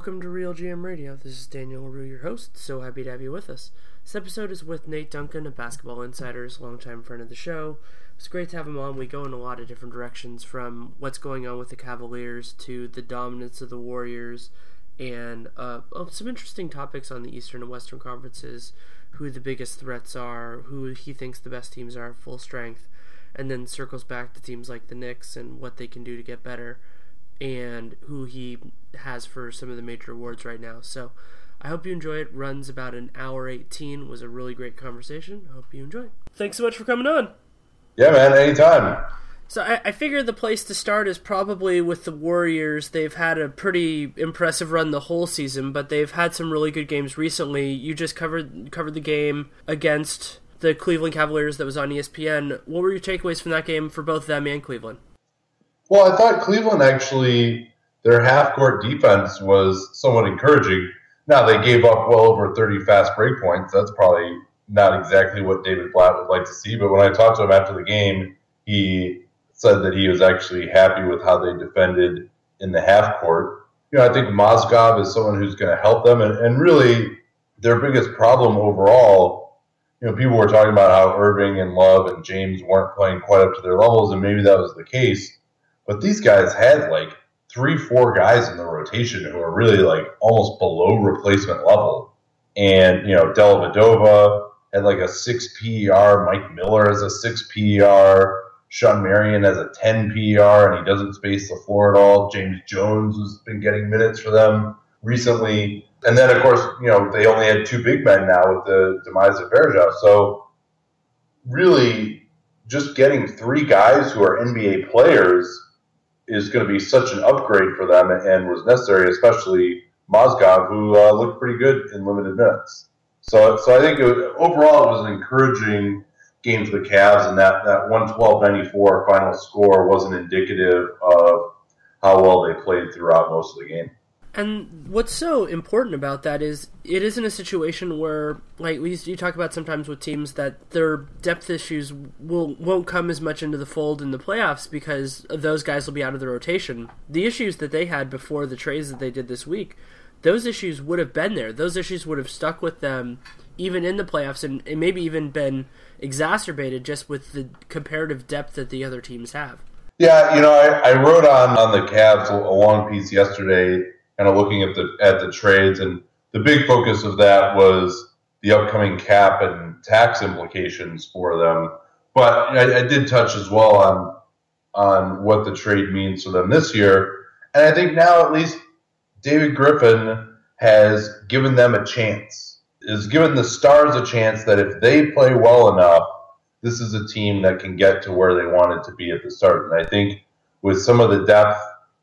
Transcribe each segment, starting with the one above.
Welcome to Real GM Radio. This is Daniel Leroux, your host. So happy to have you with us. This episode is with Nate Duncan of Basketball Insiders, longtime friend of the show. It's great to have him on. We go in a lot of different directions from what's going on with the Cavaliers to the dominance of the Warriors and uh, oh, some interesting topics on the Eastern and Western conferences, who the biggest threats are, who he thinks the best teams are at full strength, and then circles back to teams like the Knicks and what they can do to get better and who he has for some of the major awards right now. So I hope you enjoy it. Runs about an hour 18. Was a really great conversation. I hope you enjoy. Thanks so much for coming on. Yeah, man, anytime. So I, I figure the place to start is probably with the Warriors. They've had a pretty impressive run the whole season, but they've had some really good games recently. You just covered covered the game against the Cleveland Cavaliers that was on ESPN. What were your takeaways from that game for both them and Cleveland? Well, I thought Cleveland actually their half court defense was somewhat encouraging. Now they gave up well over 30 fast break points. That's probably not exactly what David Blatt would like to see. But when I talked to him after the game, he said that he was actually happy with how they defended in the half court. You know, I think Mozgov is someone who's going to help them, and, and really their biggest problem overall. You know, people were talking about how Irving and Love and James weren't playing quite up to their levels, and maybe that was the case. But these guys had like three, four guys in the rotation who are really like almost below replacement level. And, you know, Dellavedova had like a six PER. Mike Miller has a six PER. Shawn Marion has a 10 PER, and he doesn't space the floor at all. James Jones has been getting minutes for them recently. And then, of course, you know, they only had two big men now with the demise of Varejao. So, really, just getting three guys who are NBA players is going to be such an upgrade for them and was necessary, especially Mozgov, who uh, looked pretty good in limited minutes. So, so I think it overall it was an encouraging game for the Cavs, and that, that 112-94 final score wasn't indicative of how well they played throughout most of the game. And what's so important about that is it isn't a situation where, like we you talk about sometimes with teams that their depth issues will won't come as much into the fold in the playoffs because those guys will be out of the rotation. The issues that they had before the trades that they did this week, those issues would have been there. Those issues would have stuck with them even in the playoffs, and, and maybe even been exacerbated just with the comparative depth that the other teams have. Yeah, you know, I, I wrote on on the Cavs a long piece yesterday kind of looking at the at the trades, and the big focus of that was the upcoming cap and tax implications for them. But I, I did touch as well on on what the trade means for them this year, And I think now at least David Griffin has given them a chance, has given the Stars a chance that if they play well enough, this is a team that can get to where they wanted to be at the start. And I think with some of the depth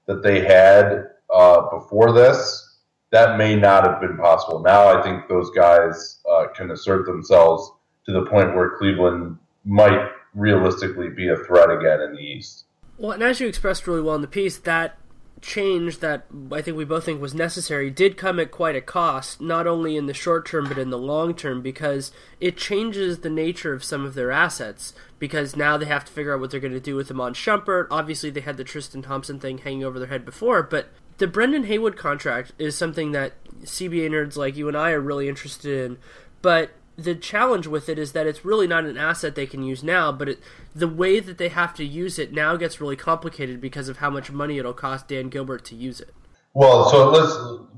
that they had uh, before this, that may not have been possible. Now I think those guys uh, can assert themselves to the point where Cleveland might realistically be a threat again in the East. Well, and as you expressed really well in the piece, that change that I think we both think was necessary did come at quite a cost, not only in the short term but in the long term, because it changes the nature of some of their assets. Because now they have to figure out what they're going to do with Iman Shumpert. Obviously, they had the Tristan Thompson thing hanging over their head before, but the Brendan Haywood contract is something that CBA nerds like you and I are really interested in. But the challenge with it is that it's really not an asset they can use now, but it, the way that they have to use it now gets really complicated because of how much money it'll cost Dan Gilbert to use it. Well, so let's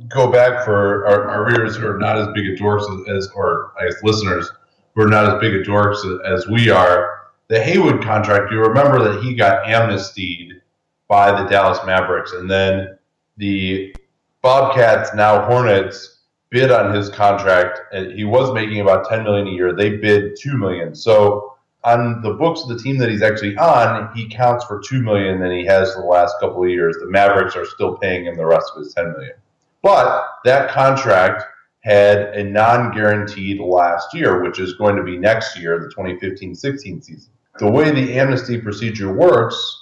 go back for our, our readers who are not as big a dorks as, or I guess listeners who are not as big a dorks as we are. The Haywood contract, you remember that he got amnestied by the Dallas Mavericks, and then the Bobcats, now Hornets, bid on his contract, he was making about ten million a year. They bid two million. So on the books of the team that he's actually on, he counts for two million than he has for the last couple of years. The Mavericks are still paying him the rest of his ten million. But that contract had a non-guaranteed last year, which is going to be next year, the 2015-16 season. The way the amnesty procedure works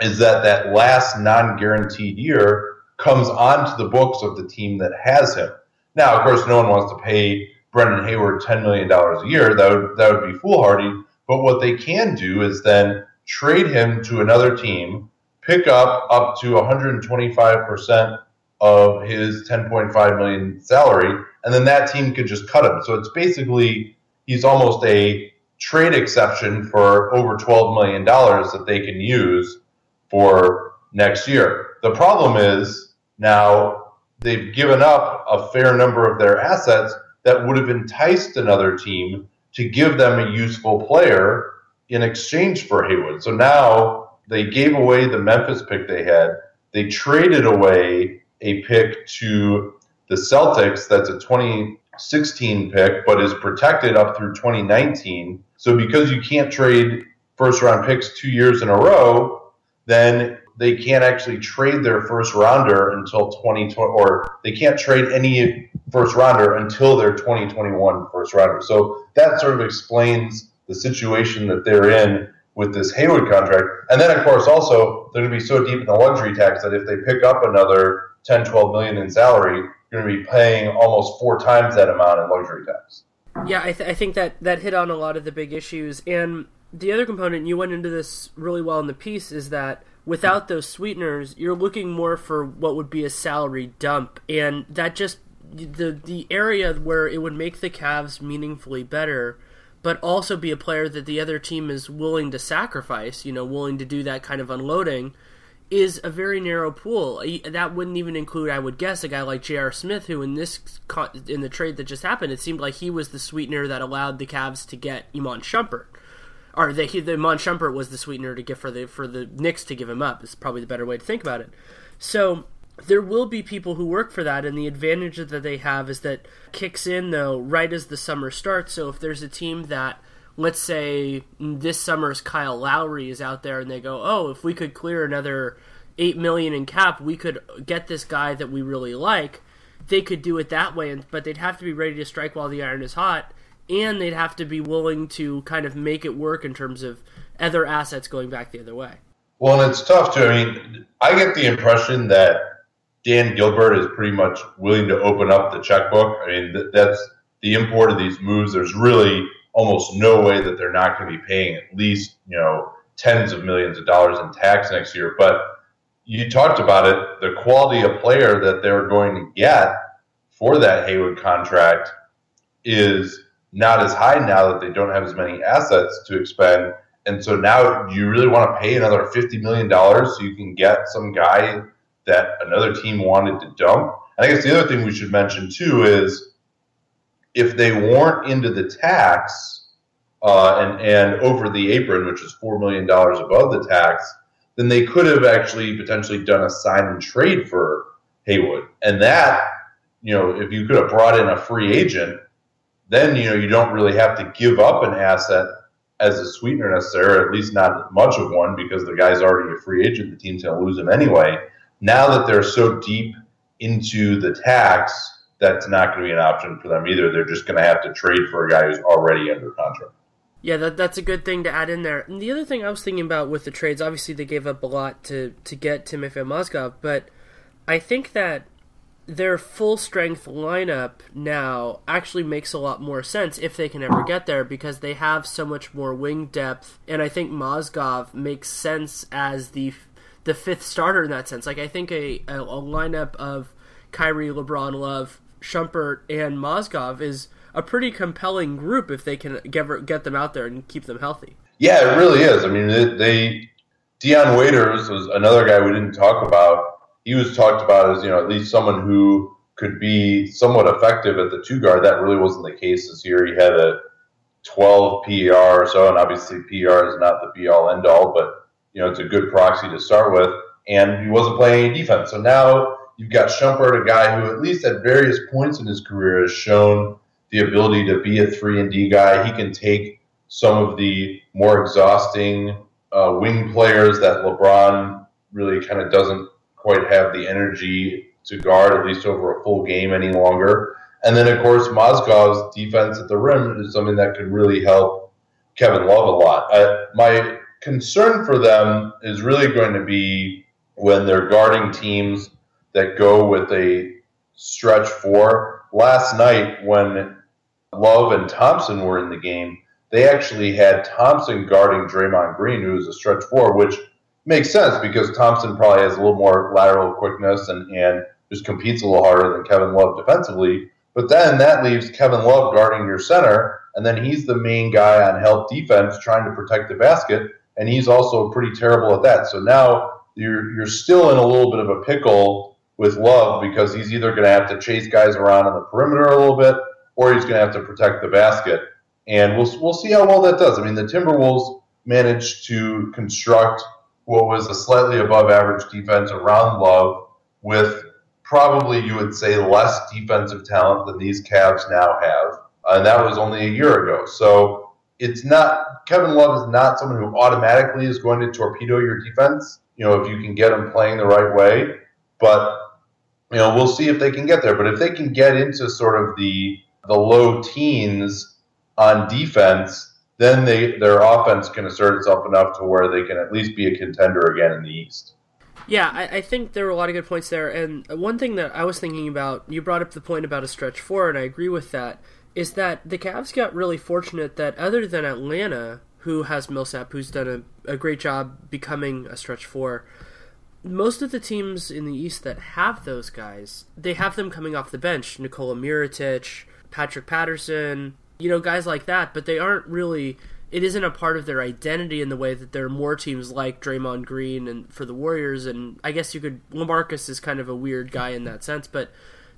is that that last non-guaranteed year comes onto the books of the team that has him. Now, of course, no one wants to pay Brendan Haywood $10 million a year. That would, that would be foolhardy. But what they can do is then trade him to another team, pick up up to 125% of his 10.5 million salary, and then that team could just cut him. So it's basically he's almost a trade exception for over 12 million dollars that they can use for next year. The problem is now they've given up a fair number of their assets that would have enticed another team to give them a useful player in exchange for Haywood. So now they gave away the Memphis pick they had. They traded away a pick to the Celtics that's a 2016 pick, but is protected up through 2019. So because you can't trade first round picks two years in a row, then they can't actually trade their first rounder until 2020, or they can't trade any first rounder until their 2021 first rounder. So that sort of explains the situation that they're in with this Haywood contract. And then, of course, also they're going to be so deep in the luxury tax that if they pick up another 10, 12 million in salary, you're going to be paying almost four times that amount in luxury tax. Yeah, I, th- I think that that hit on a lot of the big issues. And the other component, you went into this really well in the piece, is that without those sweeteners, you're looking more for what would be a salary dump, and that just the the area where it would make the Cavs meaningfully better, but also be a player that the other team is willing to sacrifice, you know, willing to do that kind of unloading, is a very narrow pool. That wouldn't even include, I would guess, a guy like J.R. Smith, who in this in the trade that just happened, it seemed like he was the sweetener that allowed the Cavs to get Iman Shumpert or the the Mon Shumpert was the sweetener to give for the for the Knicks to give him up. Is probably the better way to think about it. So there will be people who work for that, and the advantage that they have is that kicks in though right as the summer starts. So if there's a team that let's say this summer's Kyle Lowry is out there and they go, oh, if we could clear another eight million in cap, we could get this guy that we really like. They could do it that way, but they'd have to be ready to strike while the iron is hot and they'd have to be willing to kind of make it work in terms of other assets going back the other way. Well, it's tough too. I mean, I get the impression that Dan Gilbert is pretty much willing to open up the checkbook. I mean, that's the import of these moves. There's really almost no way that they're not going to be paying at least, you know, tens of millions of dollars in tax next year. But you talked about it, the quality of player that they're going to get for that Haywood contract is not as high now that they don't have as many assets to expend. And so now you really want to pay another $50 million so you can get some guy that another team wanted to dump. And I guess the other thing we should mention too is if they weren't into the tax uh, and, and over the apron, which is $4 million above the tax, then they could have actually potentially done a sign and trade for Haywood. And that, you know, if you could have brought in a free agent, then, you know, you don't really have to give up an asset as a sweetener necessarily, at least not much of one, because the guy's already a free agent. The team's going to lose him anyway. Now that they're so deep into the tax, that's not going to be an option for them either. They're just going to have to trade for a guy who's already under contract. Yeah, that that's a good thing to add in there. And the other thing I was thinking about with the trades, obviously they gave up a lot to to get Timofey Mozgov, but I think that their full strength lineup now actually makes a lot more sense if they can ever get there because they have so much more wing depth, and I think Mozgov makes sense as the the fifth starter in that sense. Like I think a a, a lineup of Kyrie, LeBron, Love, Shumpert, and Mozgov is a pretty compelling group if they can get get them out there and keep them healthy. Yeah, it really is. I mean, they, they Dion Waiters was another guy we didn't talk about. He was talked about as you know at least someone who could be somewhat effective at the two guard. That really wasn't the case this year. He had a 12 PER or so, and obviously PER is not the be all end all, but you know it's a good proxy to start with. And he wasn't playing any defense, so now you've got Shumpert, a guy who at least at various points in his career has shown the ability to be a three and D guy. He can take some of the more exhausting uh, wing players that LeBron really kind of doesn't quite have the energy to guard, at least over a full game any longer. And then, of course, Mozgov's defense at the rim is something that could really help Kevin Love a lot. Uh, my concern for them is really going to be when they're guarding teams that go with a stretch four. Last night, when Love and Thompson were in the game, they actually had Thompson guarding Draymond Green, who was a stretch four, which makes sense because Thompson probably has a little more lateral quickness and, and just competes a little harder than Kevin Love defensively. But then that leaves Kevin Love guarding your center, and then he's the main guy on help defense trying to protect the basket, and he's also pretty terrible at that. So now you're you're still in a little bit of a pickle with Love because he's either going to have to chase guys around on the perimeter a little bit, or he's going to have to protect the basket. And we'll we'll see how well that does. I mean, the Timberwolves managed to construct what was a slightly above average defense around Love with probably you would say less defensive talent than these Cavs now have, and that was only a year ago. So it's not Kevin Love is not someone who automatically is going to torpedo your defense. You know, if you can get him playing the right way, but you know, we'll see if they can get there. But if they can get into sort of the the low teens on defense, then they their offense can assert itself enough to where they can at least be a contender again in the East. Yeah, I, I, think there were a lot of good points there. And one thing that I was thinking about, you brought up the point about a stretch four, and I agree with that, is that the Cavs got really fortunate that other than Atlanta, who has Millsap, who's done a, a great job becoming a stretch four, most of the teams in the East that have those guys, they have them coming off the bench. Nikola Mirotic, Patrick Patterson, you know, guys like that, but they aren't really. It isn't a part of their identity in the way that there are more teams like Draymond Green and for the Warriors, and I guess you could. LaMarcus is kind of a weird guy in that sense, but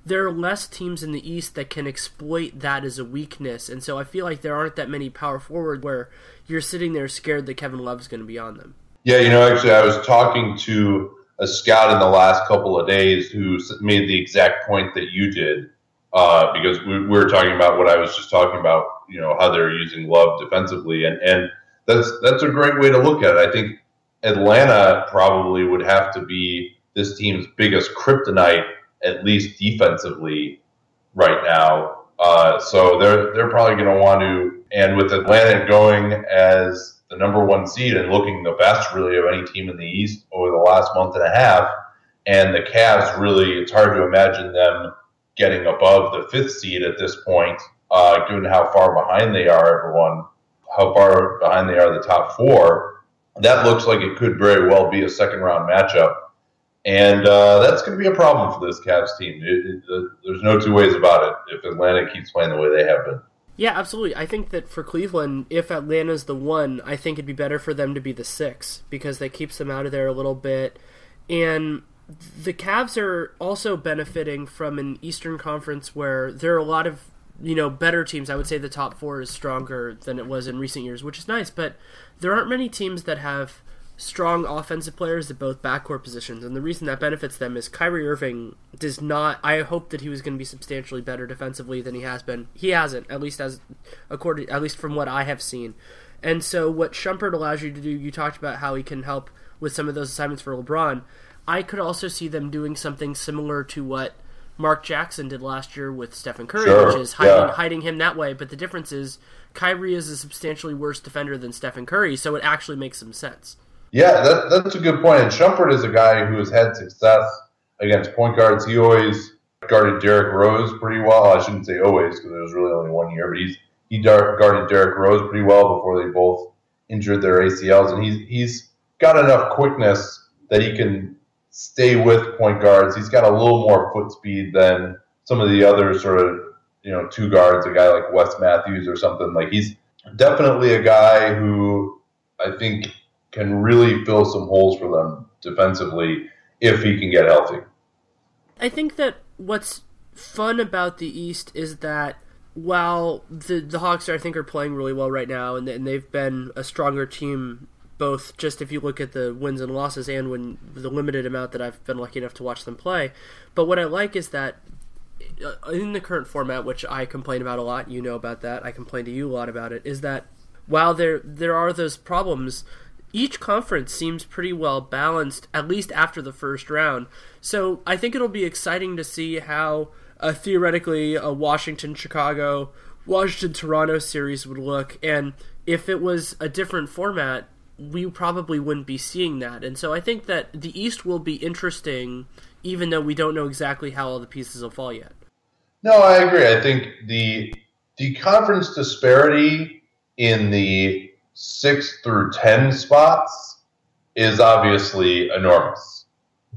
there are less teams in the East that can exploit that as a weakness, and so I feel like there aren't that many power forward where you're sitting there scared that Kevin Love's going to be on them. Yeah, you know, actually, I was talking to a scout in the last couple of days who made the exact point that you did uh, because we, we, were talking about what I was just talking about, you know, how they're using Love defensively, and and that's that's a great way to look at it. I think Atlanta probably would have to be this team's biggest kryptonite, at least defensively, right now. Uh, so they're they're probably going to want to, and with Atlanta going as the number one seed and looking the best really of any team in the East over the last month and a half, and the Cavs really, it's hard to imagine them getting above the fifth seed at this point, uh, given how far behind they are, everyone, how far behind they are the top four. That looks like it could very well be a second round matchup. And uh, that's going to be a problem for this Cavs team. It, it, there's no two ways about it if Atlanta keeps playing the way they have been. Yeah, absolutely. I think that for Cleveland, if Atlanta's the one, I think it'd be better for them to be the six because that keeps them out of there a little bit. And the Cavs are also benefiting from an Eastern Conference where there are a lot of you know better teams. I would say the top four is stronger than it was in recent years, which is nice. But there aren't many teams that have strong offensive players at both backcourt positions, and the reason that benefits them is Kyrie Irving does not. I hope that he was going to be substantially better defensively than he has been. He hasn't, at least as according, at least from what I have seen. And so, what Shumpert allows you to do, you talked about how he can help with some of those assignments for LeBron. I could also see them doing something similar to what Mark Jackson did last year with Stephen Curry, sure, which is hiding, yeah. hiding him that way. But the difference is Kyrie is a substantially worse defender than Stephen Curry, so it actually makes some sense. Yeah, that, that's a good point. And Shumpert is a guy who has had success against point guards. He always guarded Derrick Rose pretty well. I shouldn't say always because it was really only one year, but he's he guarded Derrick Rose pretty well before they both injured their ACLs, and he's he's got enough quickness that he can stay with point guards. He's got a little more foot speed than some of the other sort of you know two guards, a guy like Wes Matthews or something. Like he's definitely a guy who I think can really fill some holes for them defensively if he can get healthy. I think that what's fun about the East is that while the the Hawks I think are playing really well right now, and, and they've been a stronger team both just if you look at the wins and losses and when the limited amount that I've been lucky enough to watch them play. But what I like is that uh, in the current format, which I complain about a lot, you know about that. I complain to you a lot about it. Is that while there there are those problems, each conference seems pretty well balanced, at least after the first round. So I think it'll be exciting to see how uh, theoretically a Washington Chicago, Washington Toronto series would look, and if it was a different format, we probably wouldn't be seeing that. And so I think that the East will be interesting, even though we don't know exactly how all the pieces will fall yet. No, I agree. I think the the conference disparity in the six through 10 spots is obviously enormous.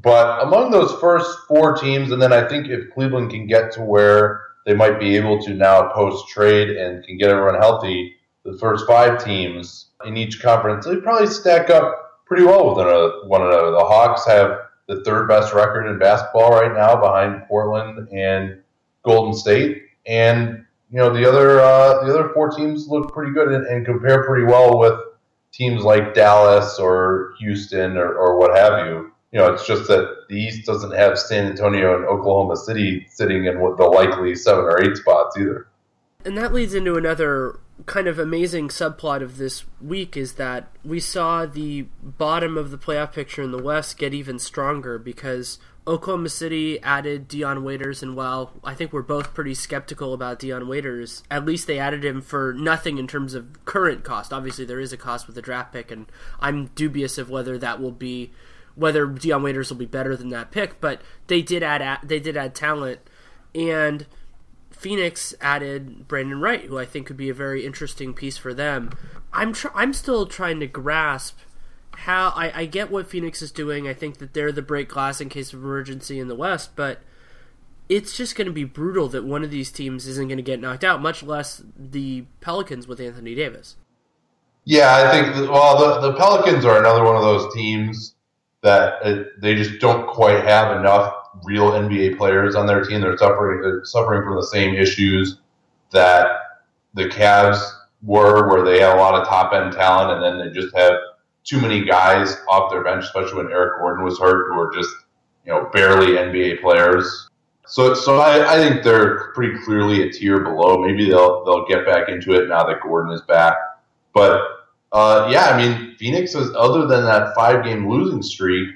But among those first four teams, and then I think if Cleveland can get to where they might be able to now post trade and can get everyone healthy, the first five teams in each conference, they probably stack up pretty well with one another. The Hawks have the third best record in basketball right now behind Portland and Golden State. And you know the other uh, the other four teams look pretty good and, and, compare pretty well with teams like Dallas or Houston or, or what have you. You know, it's just that the East doesn't have San Antonio and Oklahoma City sitting in the likely seven or eight spots either. And that leads into another kind of amazing subplot of this week is that we saw the bottom of the playoff picture in the West get even stronger because Oklahoma City added Dion Waiters, and while I think we're both pretty skeptical about Dion Waiters, at least they added him for nothing in terms of current cost. Obviously, there is a cost with the draft pick, and I'm dubious of whether that will be whether Dion Waiters will be better than that pick. But they did add they did add talent, and Phoenix added Brandon Wright, who I think could be a very interesting piece for them. I'm tr- I'm still trying to grasp how I, I get what Phoenix is doing. I think that they're the break glass in case of emergency in the West, but it's just going to be brutal that one of these teams isn't going to get knocked out, much less the Pelicans with Anthony Davis. Yeah, I think well, the, the Pelicans are another one of those teams that uh, they just don't quite have enough real NBA players on their team. They're suffering they're suffering from the same issues that the Cavs were, where they had a lot of top end talent, and then they just have too many guys off their bench, especially when Eric Gordon was hurt, who are just you know barely NBA players. So, so I, I think they're pretty clearly a tier below. Maybe they'll they'll get back into it now that Gordon is back. But uh, yeah, I mean, Phoenix is other than that five game losing streak,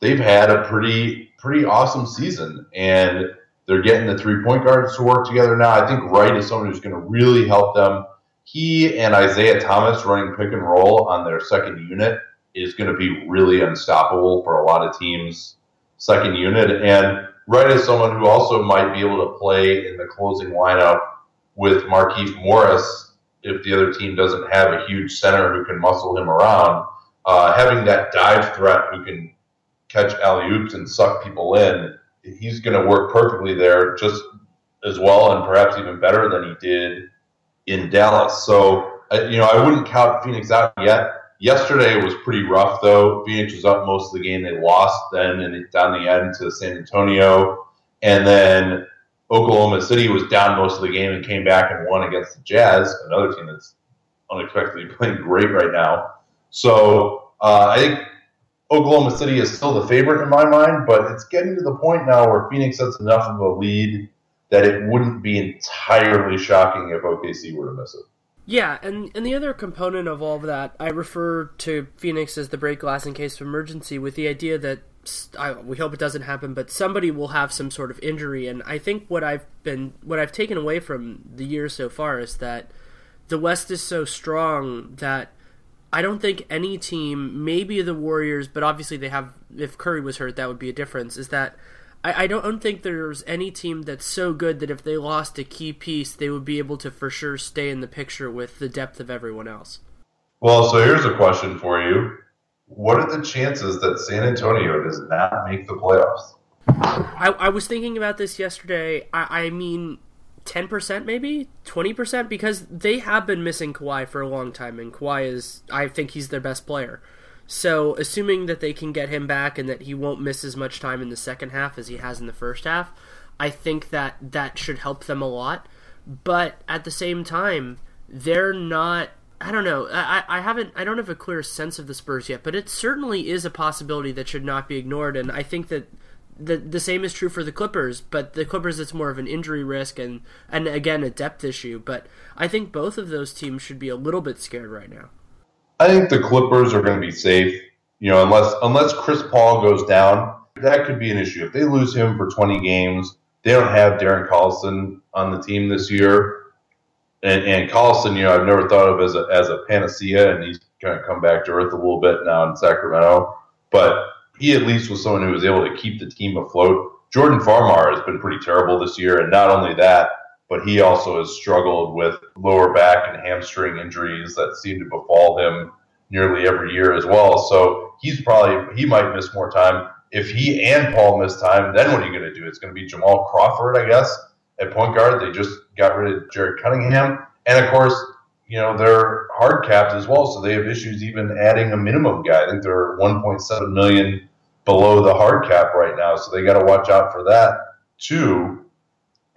they've had a pretty pretty awesome season, and they're getting the three point guards to work together now. I think Wright is someone who's going to really help them he and Isaiah Thomas running pick and roll on their second unit is going to be really unstoppable for a lot of teams' second unit. And Wright is someone who also might be able to play in the closing lineup with Markieff Morris if the other team doesn't have a huge center who can muscle him around. Uh, having that dive threat who can catch alley oops and suck people in, he's going to work perfectly there just as well and perhaps even better than he did in Dallas. So, you know, I wouldn't count Phoenix out yet. Yesterday was pretty rough, though. Phoenix was up most of the game. They lost then and down the end to San Antonio. And then Oklahoma City was down most of the game and came back and won against the Jazz, another team that's unexpectedly playing great right now. So uh, I think Oklahoma City is still the favorite in my mind, but it's getting to the point now where Phoenix has enough of a lead that it wouldn't be entirely shocking if OKC were to miss it. Yeah, and, and the other component of all of that, I refer to Phoenix as the break glass in case of emergency with the idea that I, we hope it doesn't happen, but somebody will have some sort of injury. And I think what I've been, what I've taken away from the year so far is that the West is so strong that I don't think any team, maybe the Warriors, but obviously they have. If Curry was hurt, that would be a difference. Is that I, I don't think there's any team that's so good that if they lost a key piece, they would be able to for sure stay in the picture with the depth of everyone else. Well, so here's a question for you. What are the chances that San Antonio does not make the playoffs? I, I was thinking about this yesterday. I, I mean, 10% maybe? 20%? Because they have been missing Kawhi for a long time, and Kawhi is, I think he's their best player. So, assuming that they can get him back and that he won't miss as much time in the second half as he has in the first half, I think that that should help them a lot. But at the same time, they're not. I don't know. I, I haven't. I don't have a clear sense of the Spurs yet, but it certainly is a possibility that should not be ignored. And I think that the the same is true for the Clippers, but the Clippers it's more of an injury risk and and again a depth issue. But I think both of those teams should be a little bit scared right now. I think the Clippers are going to be safe. You know, unless unless Chris Paul goes down, that could be an issue. If they lose him for 20 games, they don't have Darren Collison on the team this year. And, and Collison, you know, I've never thought of as a, as a panacea, and he's kind of come back to earth a little bit now in Sacramento. But he at least was someone who was able to keep the team afloat. Jordan Farmar has been pretty terrible this year, and not only that, but he also has struggled with lower back and hamstring injuries that seem to befall him nearly every year as well. So he's probably he might miss more time. If he and Paul miss time, then what are you going to do? It's going to be Jamal Crawford, I guess, at point guard. They just got rid of Jared Cunningham, and of course, you know they're hard capped as well, so they have issues even adding a minimum guy. I think they're 1.7 million below the hard cap right now, so they got to watch out for that too.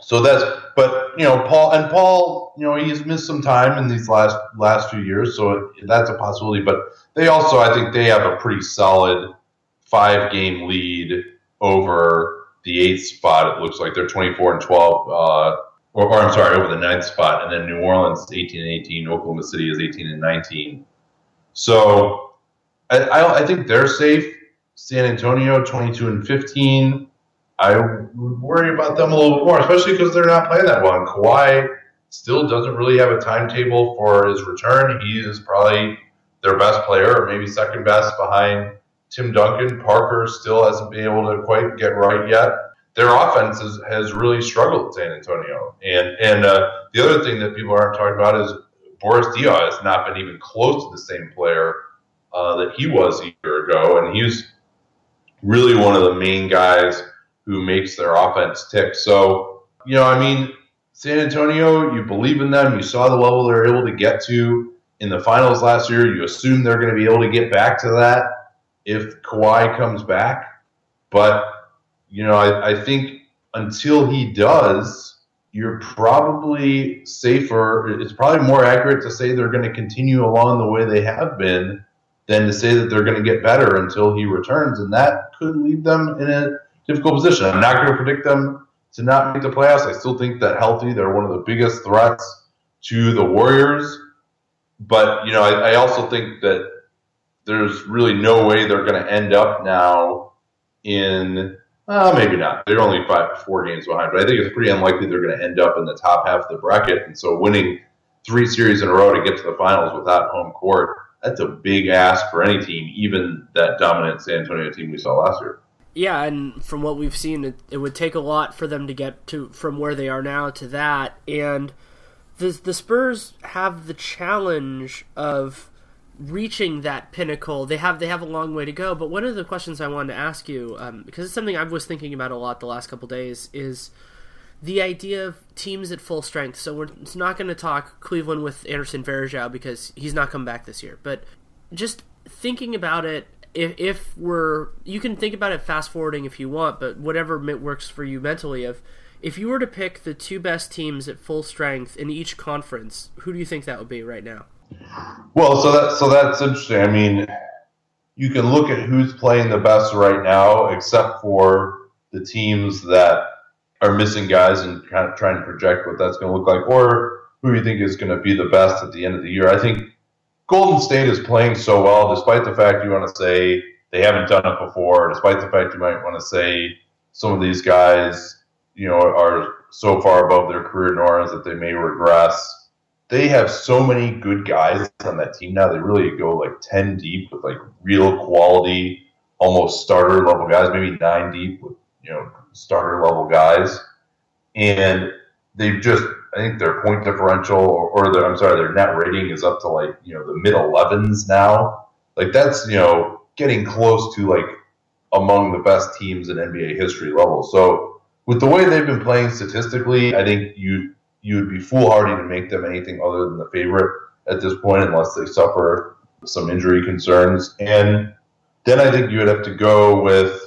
So that's, but you know, Paul and Paul, you know, he's missed some time in these last last few years, so that's a possibility. But they also, I think, they have a pretty solid five game lead over the eighth spot. It looks like they're twenty four and twelve, uh, or, or, I'm sorry, over the ninth spot, and then New Orleans eighteen and eighteen. Oklahoma City is eighteen and nineteen. So I, I, I think they're safe. San Antonio twenty two and fifteen. I would worry about them a little bit more, especially because they're not playing that well. And Kawhi still doesn't really have a timetable for his return. He is probably their best player, or maybe second best behind Tim Duncan. Parker still hasn't been able to quite get right yet. Their offense is, has really struggled San Antonio. And and uh, the other thing that people aren't talking about is Boris Diaw has not been even close to the same player uh, that he was a year ago. And he's really one of the main guys – who makes their offense tick. So, you know, I mean, San Antonio, you believe in them. You saw the level they're able to get to in the finals last year. You assume they're going to be able to get back to that if Kawhi comes back. But, you know, I, I think until he does, you're probably safer. It's probably more accurate to say they're going to continue along the way they have been than to say that they're going to get better until he returns. And that could leave them in a difficult position. I'm not going to predict them to not make the playoffs. I still think that healthy, they're one of the biggest threats to the Warriors. But you know, I, I also think that there's really no way they're going to end up now in. Uh, maybe not. They're only five, four games behind, but I think it's pretty unlikely they're going to end up in the top half of the bracket. And so, winning three series in a row to get to the finals without home court, that's a big ask for any team, even that dominant San Antonio team we saw last year. Yeah, and from what we've seen, it, it would take a lot for them to get to from where they are now to that. And the the Spurs have the challenge of reaching that pinnacle. They have they have a long way to go. But one of the questions I wanted to ask you, um, because it's something I was thinking about a lot the last couple days, is the idea of teams at full strength. So we're not going to talk Cleveland with Anderson Varejao because he's not come back this year. But just thinking about it if, if we're you can think about it fast forwarding if you want, but whatever works for you mentally. If if you were to pick the two best teams at full strength in each conference, who do you think that would be right now? Well, so that so that's interesting. I mean, you can look at who's playing the best right now, except for the teams that are missing guys and kind of trying to project what that's going to look like, or who you think is going to be the best at the end of the year. I think Golden State is playing so well, despite the fact you want to say they haven't done it before, despite the fact you might want to say some of these guys, you know, are so far above their career norms that they may regress they have so many good guys on that team now. They really go like ten deep with like real quality, almost starter level guys, maybe nine deep with you know starter level guys, and they've just I think their point differential or, or their I'm sorry their net rating is up to like you know the mid 11s now. Like that's you know getting close to like among the best teams in NBA history level. So with the way they've been playing statistically, I think you you would be foolhardy to make them anything other than the favorite at this point, unless they suffer some injury concerns. And then I think you would have to go with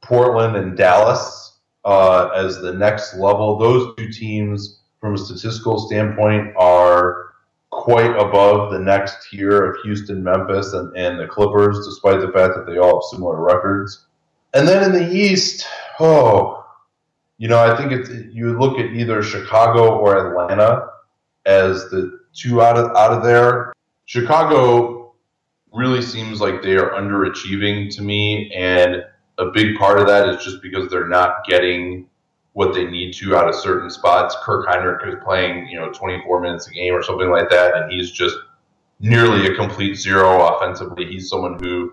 Portland and Dallas uh, as the next level. Those two teams, from a statistical standpoint, are quite above the next tier of Houston, Memphis, and, and the Clippers, despite the fact that they all have similar records. And then in the East, oh, you know, I think it's you look at either Chicago or Atlanta as the two out of out of there. Chicago really seems like they are underachieving to me, and a big part of that is just because they're not getting what they need to out of certain spots. Kirk Hinrich is playing, you know, 24 minutes a game or something like that, and he's just nearly a complete zero offensively. He's someone who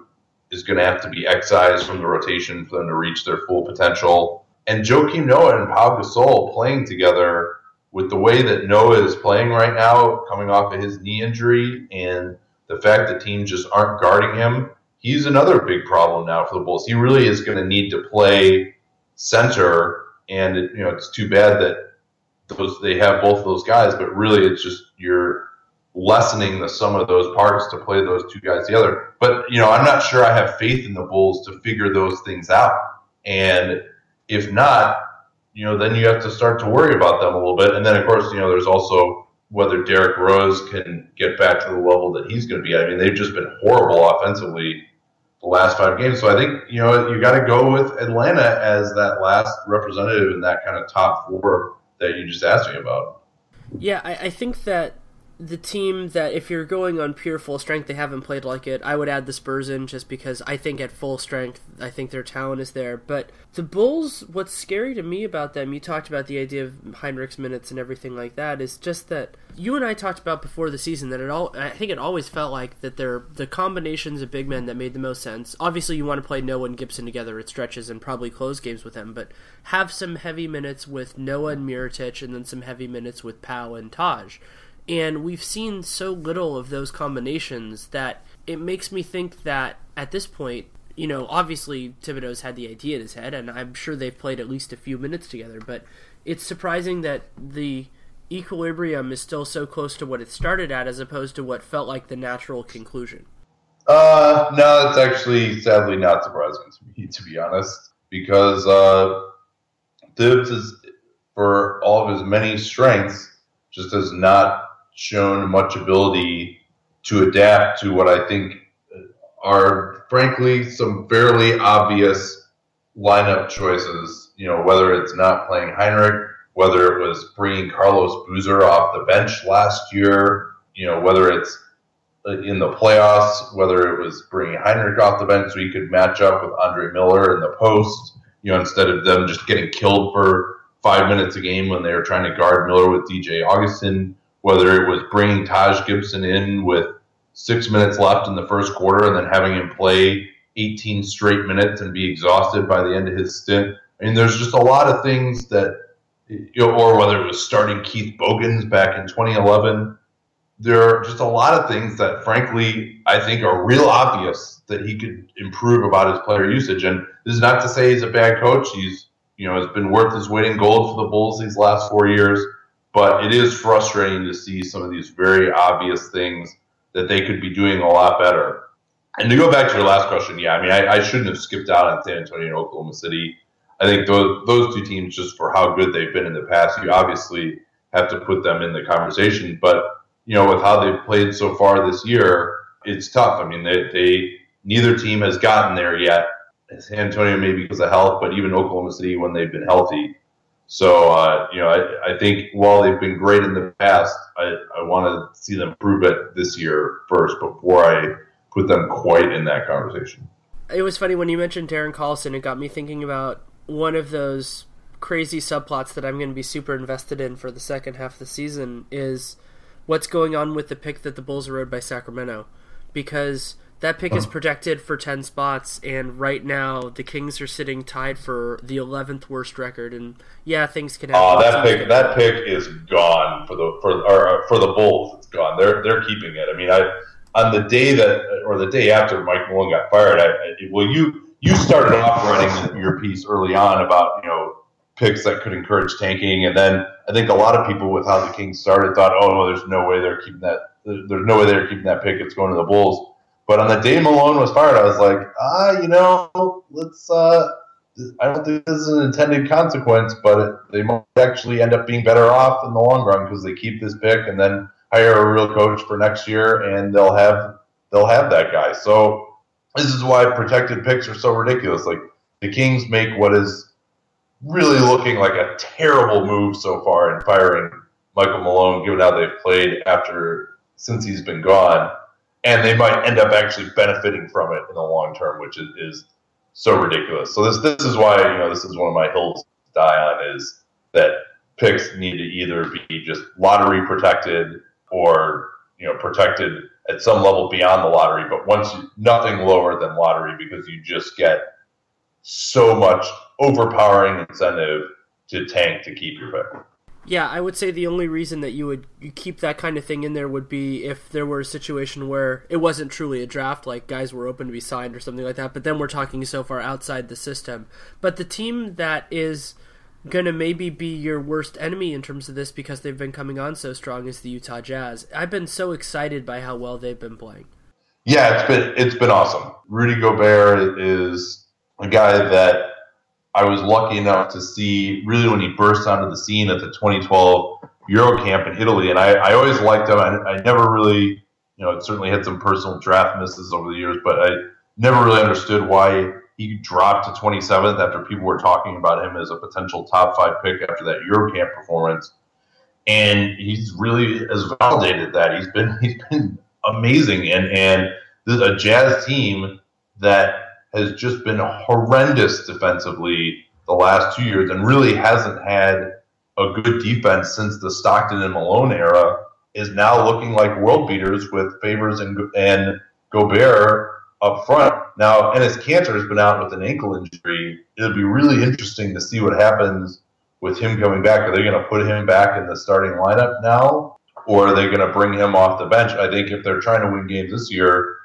is going to have to be excised from the rotation for them to reach their full potential and Joakim Noah and Pau Gasol playing together with the way that Noah is playing right now, coming off of his knee injury, and the fact that teams just aren't guarding him, he's another big problem now for the Bulls. He really is going to need to play center, and it, you know it's too bad that those they have both of those guys, but really it's just you're lessening the sum of those parts to play those two guys together. But you know I'm not sure I have faith in the Bulls to figure those things out, and if not, you know, then you have to start to worry about them a little bit. And then, of course, you know, there's also whether Derrick Rose can get back to the level that he's going to be. I mean, they've just been horrible offensively the last five games. So I think, you know, you got to go with Atlanta as that last representative in that kind of top four that you just asked me about. Yeah, I, I think that the team that if you're going on pure full strength, they haven't played like it. I would add the Spurs in just because I think at full strength, I think their talent is there. But the Bulls, what's scary to me about them, you talked about the idea of Hinrich's minutes and everything like that, is just that you and I talked about before the season that it all. I think it always felt like that they're the combinations of big men that made the most sense. Obviously, you want to play Noah and Gibson together at stretches and probably close games with them, but have some heavy minutes with Noah and Mirotic, and then some heavy minutes with Pau and Taj and we've seen so little of those combinations that it makes me think that at this point, you know, obviously Thibodeau's had the idea in his head, and I'm sure they've played at least a few minutes together, but it's surprising that the equilibrium is still so close to what it started at as opposed to what felt like the natural conclusion. Uh, no, it's actually sadly not surprising to me, to be honest, because uh, Thibs is, for all of his many strengths, just has not shown much ability to adapt to what I think are, frankly, some fairly obvious lineup choices. You know, whether it's not playing Hinrich, whether it was bringing Carlos Boozer off the bench last year, you know, whether it's uh, in the playoffs, whether it was bringing Hinrich off the bench so he could match up with Andre Miller in the post, you know, instead of them just getting killed for five minutes a game when they were trying to guard Miller with DJ Augustin whether it was bringing Taj Gibson in with six minutes left in the first quarter and then having him play 18 straight minutes and be exhausted by the end of his stint. I mean, there's just a lot of things that, you know, or whether it was starting Keith Bogans back in 2011. There are just a lot of things that, frankly, I think are real obvious that he could improve about his player usage. And this is not to say he's a bad coach. He's, you know, has been worth his weight in gold for the Bulls these last four years but it is frustrating to see some of these very obvious things that they could be doing a lot better. And to go back to your last question, yeah, I mean, I, I shouldn't have skipped out on San Antonio and Oklahoma City. I think those those two teams, just for how good they've been in the past, you obviously have to put them in the conversation. But you know, with how they've played so far this year, it's tough. I mean, they they neither team has gotten there yet. San Antonio maybe because of health, but even Oklahoma City when they've been healthy. So uh, you know, I, I, think while they've been great in the past, I, I want to see them prove it this year first before I put them quite in that conversation. It was funny when you mentioned Darren Collison. It got me thinking about one of those crazy subplots that I'm going to be super invested in for the second half of the season is what's going on with the pick that the Bulls owed by Sacramento, because that pick is oh. projected for 10 spots, and right now the Kings are sitting tied for the 11th worst record. And yeah, things can happen. Oh, that pick that pick is gone for the for or uh, for the Bulls. It's gone. They're they're keeping it. I mean, I on the day that or the day after Mike Malone got fired, I, I well you you started off writing your piece early on about you know picks that could encourage tanking, and then I think a lot of people with how the Kings started thought, oh no, there's no way they're keeping that. There's no way they're keeping that pick. It's going to the Bulls. But on the day Malone was fired, I was like, ah, you know, let's. Uh, I don't think this is an intended consequence, but it, they might actually end up being better off in the long run because they keep this pick and then hire a real coach for next year, and they'll have they'll have that guy. So this is why protected picks are so ridiculous. Like the Kings make what is really looking like a terrible move so far in firing Michael Malone, given how they've played after since he's been gone and they might end up actually benefiting from it in the long term, which is, is so ridiculous. So this this is why you know this is one of my hills to die on is that picks need to either be just lottery protected or you know protected at some level beyond the lottery, but once nothing lower than lottery because you just get so much overpowering incentive to tank to keep your pick. Yeah, I would say the only reason that you would you keep that kind of thing in there would be if there were a situation where it wasn't truly a draft, like guys were open to be signed or something like that. But then we're talking so far outside the system. But the team that is gonna maybe be your worst enemy in terms of this because they've been coming on so strong is the Utah Jazz. I've been so excited by how well they've been playing. Yeah, it's been it's been awesome. Rudy Gobert is a guy that I was lucky enough to see really when he burst onto the scene at the 2012 Euro Camp in Italy, and I, I always liked him. I, I never really, you know, certainly had some personal draft misses over the years, but I never really understood why he dropped to 27th after people were talking about him as a potential top five pick after that Euro Camp performance. And he's really has validated that. He's been he's been amazing, and and a Jazz team that has just been horrendous defensively the last two years and really hasn't had a good defense since the Stockton and Malone era is now looking like world beaters with Favors and, and Gobert up front. Now, Enes Kanter has been out with an ankle injury. It'll be really interesting to see what happens with him coming back. Are they going to put him back in the starting lineup now, or are they going to bring him off the bench? I think if they're trying to win games this year,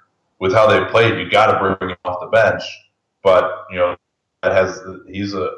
with how they played, you got to bring him off the bench. But you know, that has he's a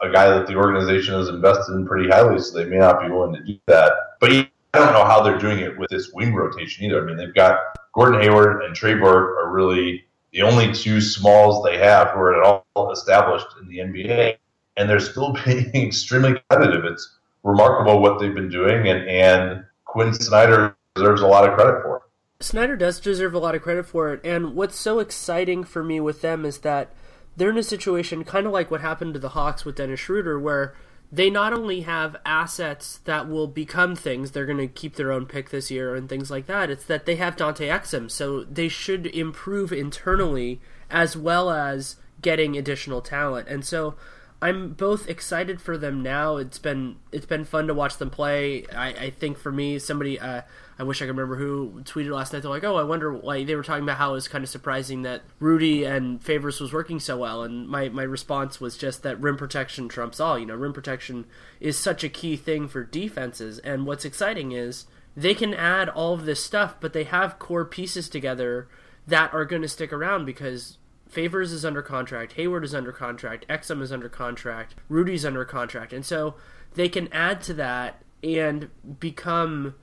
a guy that the organization has invested in pretty highly, so they may not be willing to do that. But I don't know how they're doing it with this wing rotation either. I mean, they've got Gordon Hayward and Trey Burke are really the only two smalls they have who are at all established in the NBA, and they're still being extremely competitive. It's remarkable what they've been doing, and, and Quinn Snyder deserves a lot of credit for it. Snyder does deserve a lot of credit for it, and what's so exciting for me with them is that they're in a situation kind of like what happened to the Hawks with Dennis Schroeder, where they not only have assets that will become things, they're going to keep their own pick this year and things like that, it's that they have Dante Exum, so they should improve internally as well as getting additional talent. And so I'm both excited for them now. It's been it's been fun to watch them play. I, I think for me, somebody uh, I wish I could remember who tweeted last night. They're like, "Oh, I wonder why." They were talking about how it was kind of surprising that Rudy and Favors was working so well, and my my response was just that rim protection trumps all. You know, rim protection is such a key thing for defenses, and what's exciting is they can add all of this stuff, but they have core pieces together that are going to stick around because Favors is under contract, Hayward is under contract, Exum is under contract, Rudy's under contract, and so they can add to that and become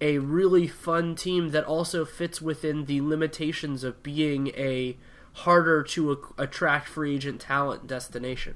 a really fun team that also fits within the limitations of being a harder to attract free agent talent destination.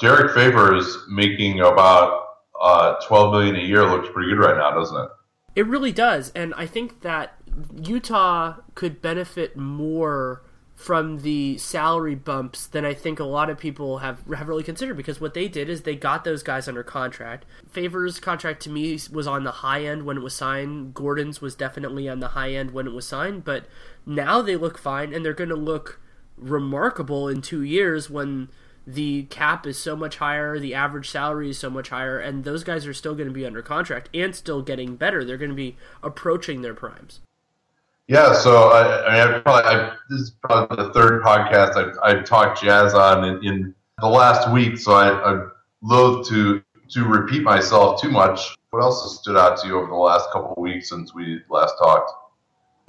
Derek Favors making about uh, twelve million a year looks pretty good right now, doesn't it? It really does, and I think that Utah could benefit more from the salary bumps than I think a lot of people have have really considered because what they did is they got those guys under contract. Favors contract to me was on the high end when it was signed. Gordon's was definitely on the high end when it was signed, but now they look fine and they're going to look remarkable in 2 years when the cap is so much higher, the average salary is so much higher, and those guys are still going to be under contract and still getting better. They're going to be approaching their primes. Yeah, so I, I mean, I probably I, this is probably the third podcast I've, I've talked jazz on in, in the last week, so I, I'm loath to to repeat myself too much. What else has stood out to you over the last couple of weeks since we last talked?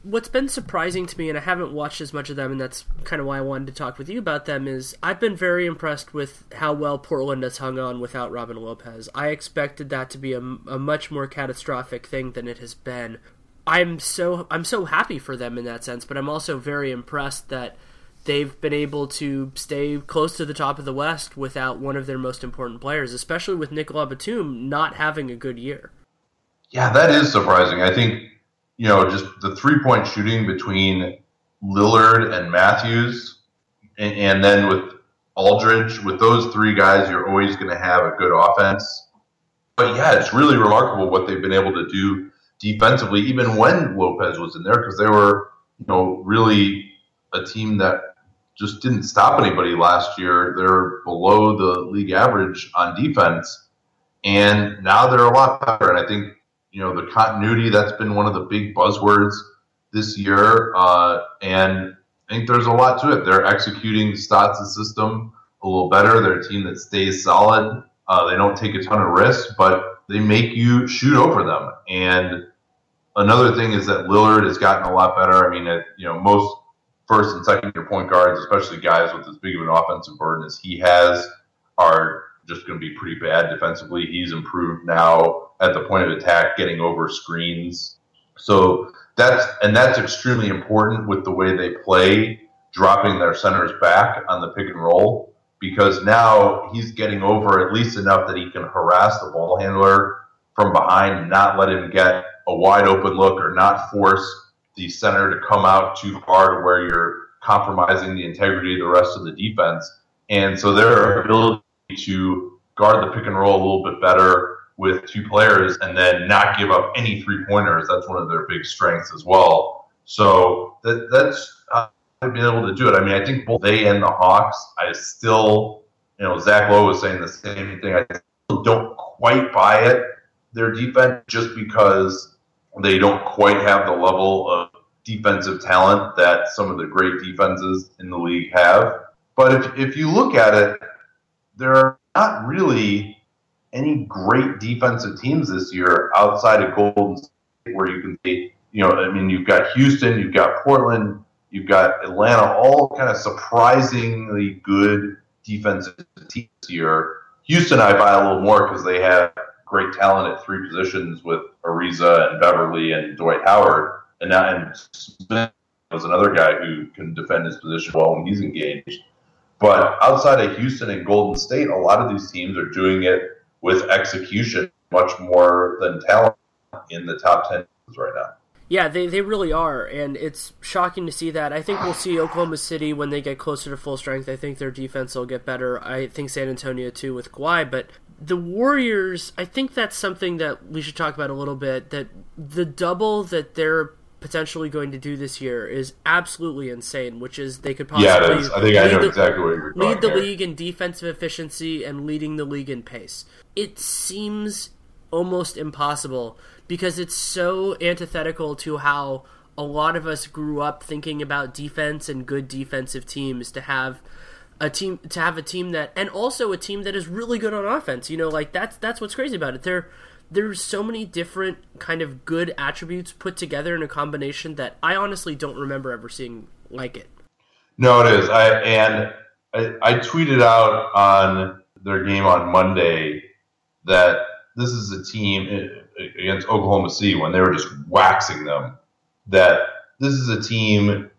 What's been surprising to me, and I haven't watched as much of them, and that's kind of why I wanted to talk with you about them, is I've been very impressed with how well Portland has hung on without Robin Lopez. I expected that to be a, a much more catastrophic thing than it has been. I'm so I'm so happy for them in that sense, but I'm also very impressed that they've been able to stay close to the top of the West without one of their most important players, especially with Nicolas Batum not having a good year. Yeah, that is surprising. I think you know just the three point shooting between Lillard and Matthews, and, and then with Aldridge, with those three guys, you're always going to have a good offense. But yeah, it's really remarkable what they've been able to do defensively, even when Lopez was in there, because they were, you know, really a team that just didn't stop anybody last year. They're below the league average on defense, and now they're a lot better. And I think, you know, the continuity that's been one of the big buzzwords this year, uh, and I think there's a lot to it. They're executing Stotts' system a little better. They're a team that stays solid. Uh, they don't take a ton of risks, but they make you shoot over them. And another thing is that Lillard has gotten a lot better. I mean, it, you know, most first and second year point guards, especially guys with as big of an offensive burden as he has, are just going to be pretty bad defensively. He's improved now at the point of attack, getting over screens. So that's and that's extremely important with the way they play, dropping their centers back on the pick and roll because now he's getting over at least enough that he can harass the ball handler from behind and not let him get a wide open look or not force the center to come out too far to where you're compromising the integrity of the rest of the defense. And so their ability to guard the pick and roll a little bit better with two players and then not give up any three pointers, that's one of their big strengths as well. So that, that's uh, been able to do it. I mean, I think both they and the Hawks, I still, you know, Zach Lowe was saying the same thing. I don't quite buy it, their defense, just because they don't quite have the level of defensive talent that some of the great defenses in the league have. But if, if you look at it, there are not really any great defensive teams this year outside of Golden State where you can see, you know, I mean, you've got Houston, you've got Portland, You've got Atlanta, all kind of surprisingly good defensive teams here. Houston, I buy a little more because they have great talent at three positions with Ariza and Beverley and Dwight Howard, and now and Smith was another guy who can defend his position well when he's engaged. But outside of Houston and Golden State, a lot of these teams are doing it with execution much more than talent in the top ten right now. Yeah, they, they really are, and it's shocking to see that. I think we'll see Oklahoma City when they get closer to full strength. I think their defense will get better. I think San Antonio too with Kawhi, but the Warriors, I think that's something that we should talk about a little bit. That the double that they're potentially going to do this year is absolutely insane. Which is they could possibly yeah, I think I know the, exactly what you're lead the league in defensive efficiency and leading the league in pace. It seems almost impossible because it's so antithetical to how a lot of us grew up thinking about defense and good defensive teams to have a team to have a team that and also a team that is really good on offense. You know, like that's that's what's crazy about it. There there's so many different kind of good attributes put together in a combination that I honestly don't remember ever seeing like it. No, it is. I and I, I tweeted out on their game on Monday that this is a team against Oklahoma City when they were just waxing them. That this is a team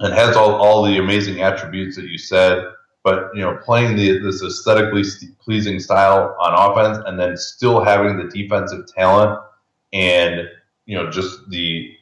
that has all, all the amazing attributes that you said, but you know, playing the, this aesthetically pleasing style on offense, and then still having the defensive talent and you know just the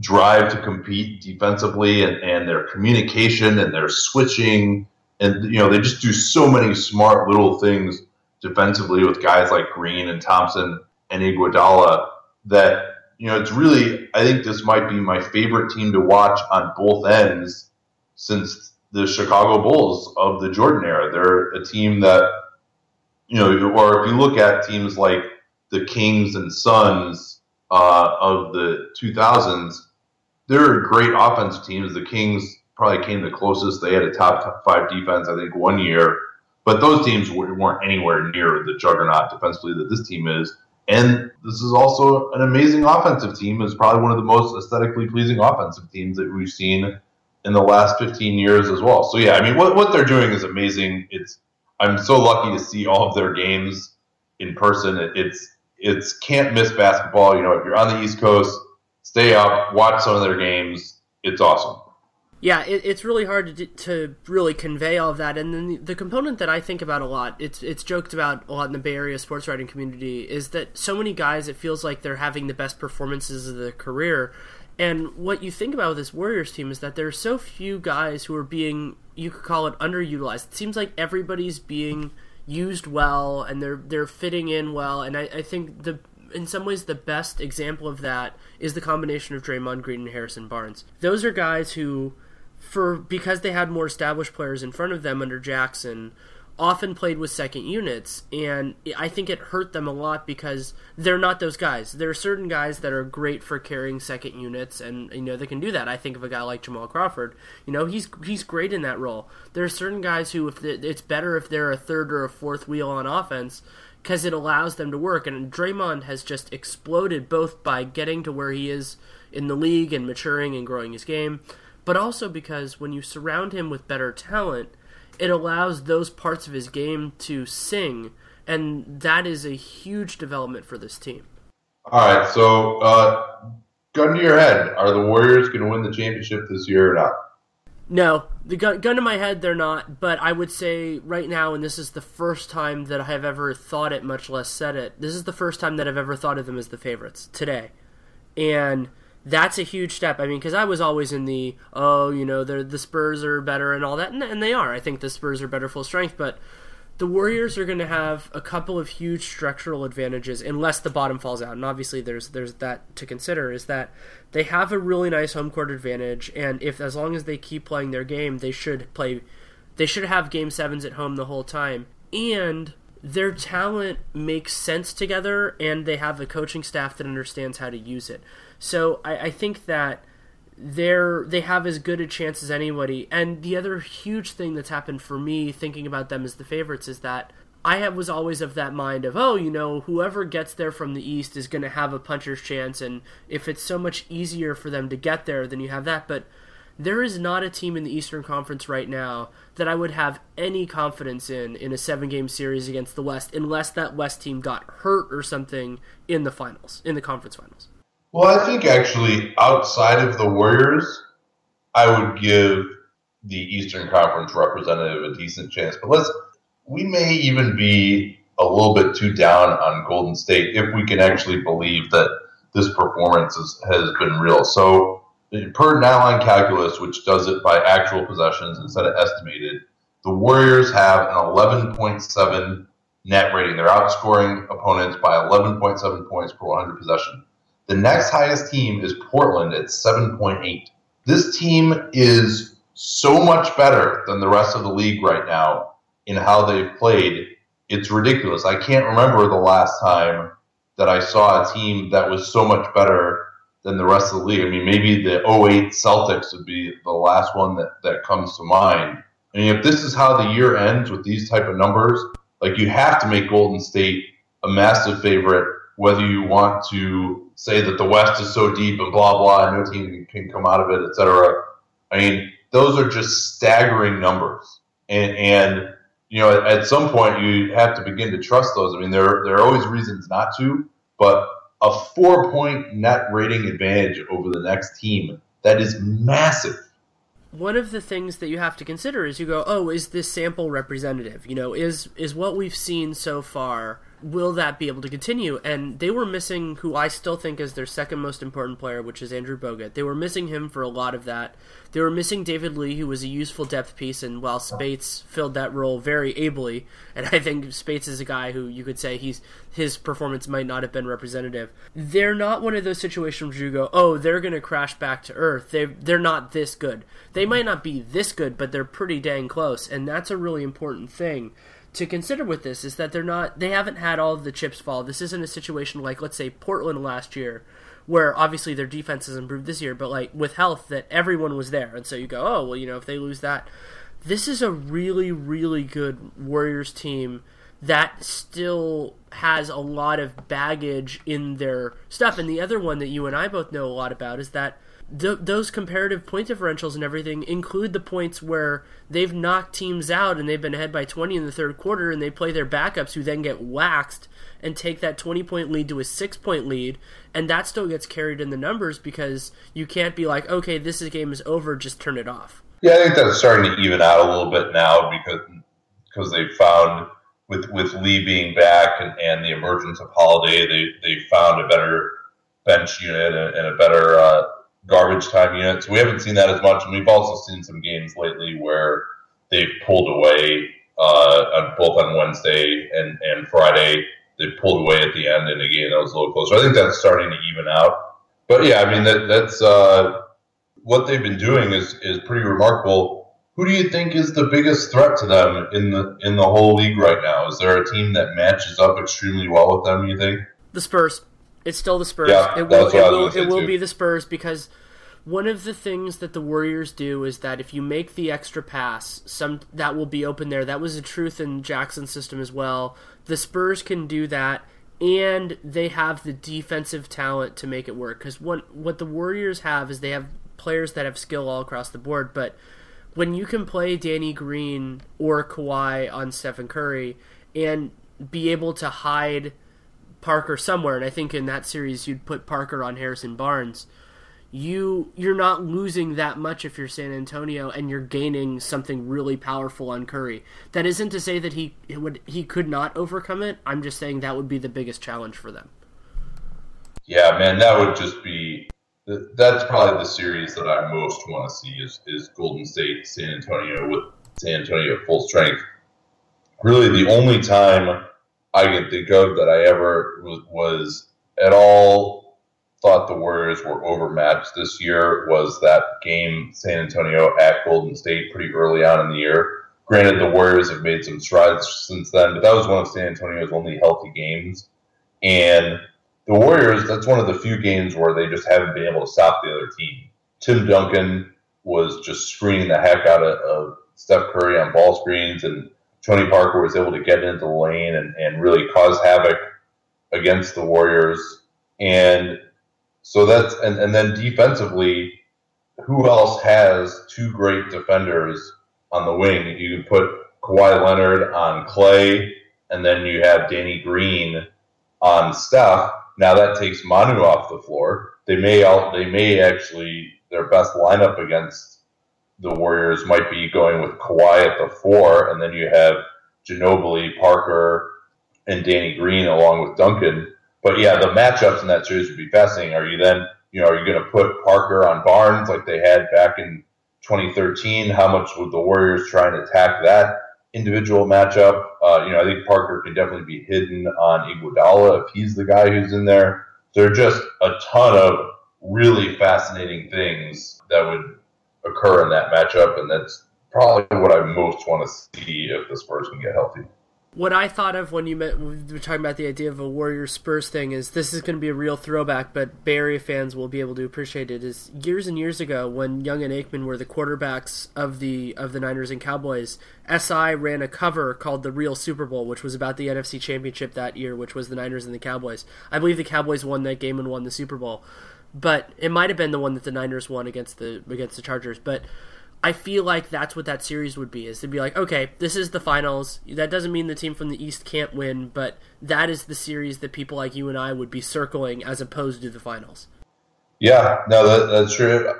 drive to compete defensively and, and their communication and their switching. And, you know, they just do so many smart little things defensively with guys like Green and Thompson and Iguodala that, you know, it's really, I think this might be my favorite team to watch on both ends since the Chicago Bulls of the Jordan era. They're a team that, you know, or if you look at teams like the Kings and Suns uh, of the 2000s, they're great offensive teams. The Kings probably came the closest. They had a top five defense, I think, one year. But those teams weren't anywhere near the juggernaut defensively that this team is. And this is also an amazing offensive team. It's probably one of the most aesthetically pleasing offensive teams that we've seen in the last 15 years as well. So yeah, I mean, what, what they're doing is amazing. It's I'm so lucky to see all of their games in person. It, it's it's can't miss basketball. You know, if you're on the East Coast, stay up, watch some of their games. It's awesome. Yeah, it, it's really hard to, to really convey all of that. And then the, the, component that I think about a lot, it's it's joked about a lot in the Bay Area sports writing community, is that so many guys, it feels like they're having the best performances of their career. And what you think about with this Warriors team is that there are so few guys who are being, you could call it underutilized. It seems like everybody's being used well and they're they're fitting in well. And I, I think the in some ways the best example of that is the combination of Draymond Green and Harrison Barnes. Those are guys who for because they had more established players in front of them under Jackson, often played with second units, and I think it hurt them a lot because they're not those guys. There are certain guys that are great for carrying second units, and you know they can do that. I think of a guy like Jamal Crawford. You know he's he's great in that role. There are certain guys who, if it's better if they're a third or a fourth wheel on offense, because it allows them to work. And Draymond has just exploded both by getting to where he is in the league and maturing and growing his game but also because when you surround him with better talent, it allows those parts of his game to sing, and that is a huge development for this team. All right, so uh, gun to your head: Are the Warriors going to win the championship this year or not? No, the gun, gun to my head, they're not. But I would say right now, and this is the first time that I have ever thought it, much less said it. This is the first time that I've ever thought of them as the favorites today, and that's a huge step. I mean, because I was always in the oh, you know, the Spurs are better and all that, and, and they are. I think the Spurs are better full strength, but the Warriors are going to have a couple of huge structural advantages unless the bottom falls out. And obviously, there's there's that to consider. Is that they have a really nice home court advantage, and if as long as they keep playing their game, they should play. They should have game sevens at home the whole time, and their talent makes sense together, and they have a coaching staff that understands how to use it. So I, I think that they're they have as good a chance as anybody. And the other huge thing that's happened for me thinking about them as the favorites is that I have, was always of that mind of oh you know whoever gets there from the east is going to have a puncher's chance, and if it's so much easier for them to get there, then you have that. But there is not a team in the Eastern Conference right now that I would have any confidence in in a seven game series against the West unless that West team got hurt or something in the finals, in the conference finals. Well, I think actually outside of the Warriors, I would give the Eastern Conference representative a decent chance. But let's we may even be a little bit too down on Golden State if we can actually believe that this performance is, has been real. So per Nylon Calculus, which does it by actual possessions instead of estimated, the Warriors have an 11.7 net rating. They're outscoring opponents by 11.7 points per 100 possession. The next highest team is Portland at 7.8. This team is so much better than the rest of the league right now in how they've played. It's ridiculous. I can't remember the last time that I saw a team that was so much better than the rest of the league. I mean, maybe the 08 Celtics would be the last one that, that comes to mind. I mean, if this is how the year ends with these type of numbers, like you have to make Golden State a massive favorite, whether you want to say that the West is so deep and blah blah, and no team can come out of it, etc. I mean, those are just staggering numbers, and and you know, at, at some point you have to begin to trust those. I mean, there there are always reasons not to, but a four point net rating advantage over the next team that is massive. One of the things that you have to consider is you go, oh, is this sample representative? You know, is is what we've seen so far will that be able to continue? And they were missing who I still think is their second most important player, which is Andrew Bogut. They were missing him for a lot of that. They were missing David Lee, who was a useful depth piece, and while Speights filled that role very ably, and I think Speights is a guy who you could say he's his performance might not have been representative. They're not one of those situations where you go, oh, they're going to crash back to earth. They they're not this good. They might not be this good, but they're pretty dang close, and that's a really important thing to consider with this is that they're not they haven't had all of the chips fall. This isn't a situation like let's say Portland last year where obviously their defense has improved this year, but like with health that everyone was there. And so you go, "Oh, well, you know, if they lose that, this is a really really good Warriors team that still has a lot of baggage in their stuff. And the other one that you and I both know a lot about is that th- those comparative point differentials and everything include the points where they've knocked teams out and they've been ahead by 20 in the third quarter and they play their backups who then get waxed and take that 20 point lead to a 6 point lead and that still gets carried in the numbers because you can't be like okay this game is over just turn it off. Yeah i think that's starting to even out a little bit now because because they found with with lee being back and, and the emergence of holiday they they found a better bench unit and, and a better uh, garbage time units. We haven't seen that as much, and we've also seen some games lately where they've pulled away uh, on, both on Wednesday and, and Friday. They pulled away at the end in a game that was a little closer. I think that's starting to even out. But yeah, I mean that that's uh, what they've been doing is is pretty remarkable. Who do you think is the biggest threat to them in the in the whole league right now? Is there a team that matches up extremely well with them? You think the Spurs? It's still the Spurs. Yeah, it will, it will, it will be the Spurs because one of the things that the Warriors do is that if you make the extra pass, some that will be open there. That was the truth in Jackson's system as well. The Spurs can do that and they have the defensive talent to make it work cuz what what the Warriors have is they have players that have skill all across the board, but when you can play Danny Green or Kawhi on Stephen Curry and be able to hide Parker somewhere, and I think in that series you'd put Parker on Harrison Barnes. You you're not losing that much if you're San Antonio, and you're gaining something really powerful on Curry. That isn't to say that he would he could not overcome it. I'm just saying that would be the biggest challenge for them. Yeah, man, that would just be that's probably the series that I most want to see is is Golden State San Antonio with San Antonio full strength. Really, the only time I can think of that I ever was, at all thought the Warriors were overmatched this year was that game San Antonio at Golden State pretty early on in the year. Granted, the Warriors have made some strides since then, but that was one of San Antonio's only healthy games. And the Warriors, that's one of the few games where they just haven't been able to stop the other team. Tim Duncan was just screening the heck out of, of Steph Curry on ball screens, and Tony Parker was able to get into the lane and, and really cause havoc against the Warriors. And so that's and, and then defensively, who else has two great defenders on the wing? You can put Kawhi Leonard on Klay, and then you have Danny Green on Steph. Now that takes Manu off the floor. They may all, they may actually their best lineup against the Warriors might be going with Kawhi at the four, and then you have Ginobili, Parker, and Danny Green along with Duncan. But yeah, the matchups in that series would be fascinating. Are you then, you know, are you going to put Parker on Barnes like they had back in 2013? How much would the Warriors try and attack that individual matchup? Uh, you know, I think Parker can definitely be hidden on Iguodala if he's the guy who's in there. There are just a ton of really fascinating things that would occur in that matchup, and that's probably what I most want to see if the Spurs can get healthy. What I thought of when you met, we were talking about the idea of a Warriors Spurs thing is this is going to be a real throwback, but Bay Area fans will be able to appreciate it. Is years and years ago when Young and Aikman were the quarterbacks of the of the Niners and Cowboys, SI ran a cover called the Real Super Bowl, which was about the NFC Championship that year, which was the Niners and the Cowboys. I believe the Cowboys won that game and won the Super Bowl but it might have been the one that the Niners won against the against the Chargers. But I feel like that's what that series would be: is to be like, okay, this is the finals. That doesn't mean the team from the East can't win, but that is the series that people like you and I would be circling as opposed to the finals. Yeah, no, that, that's true.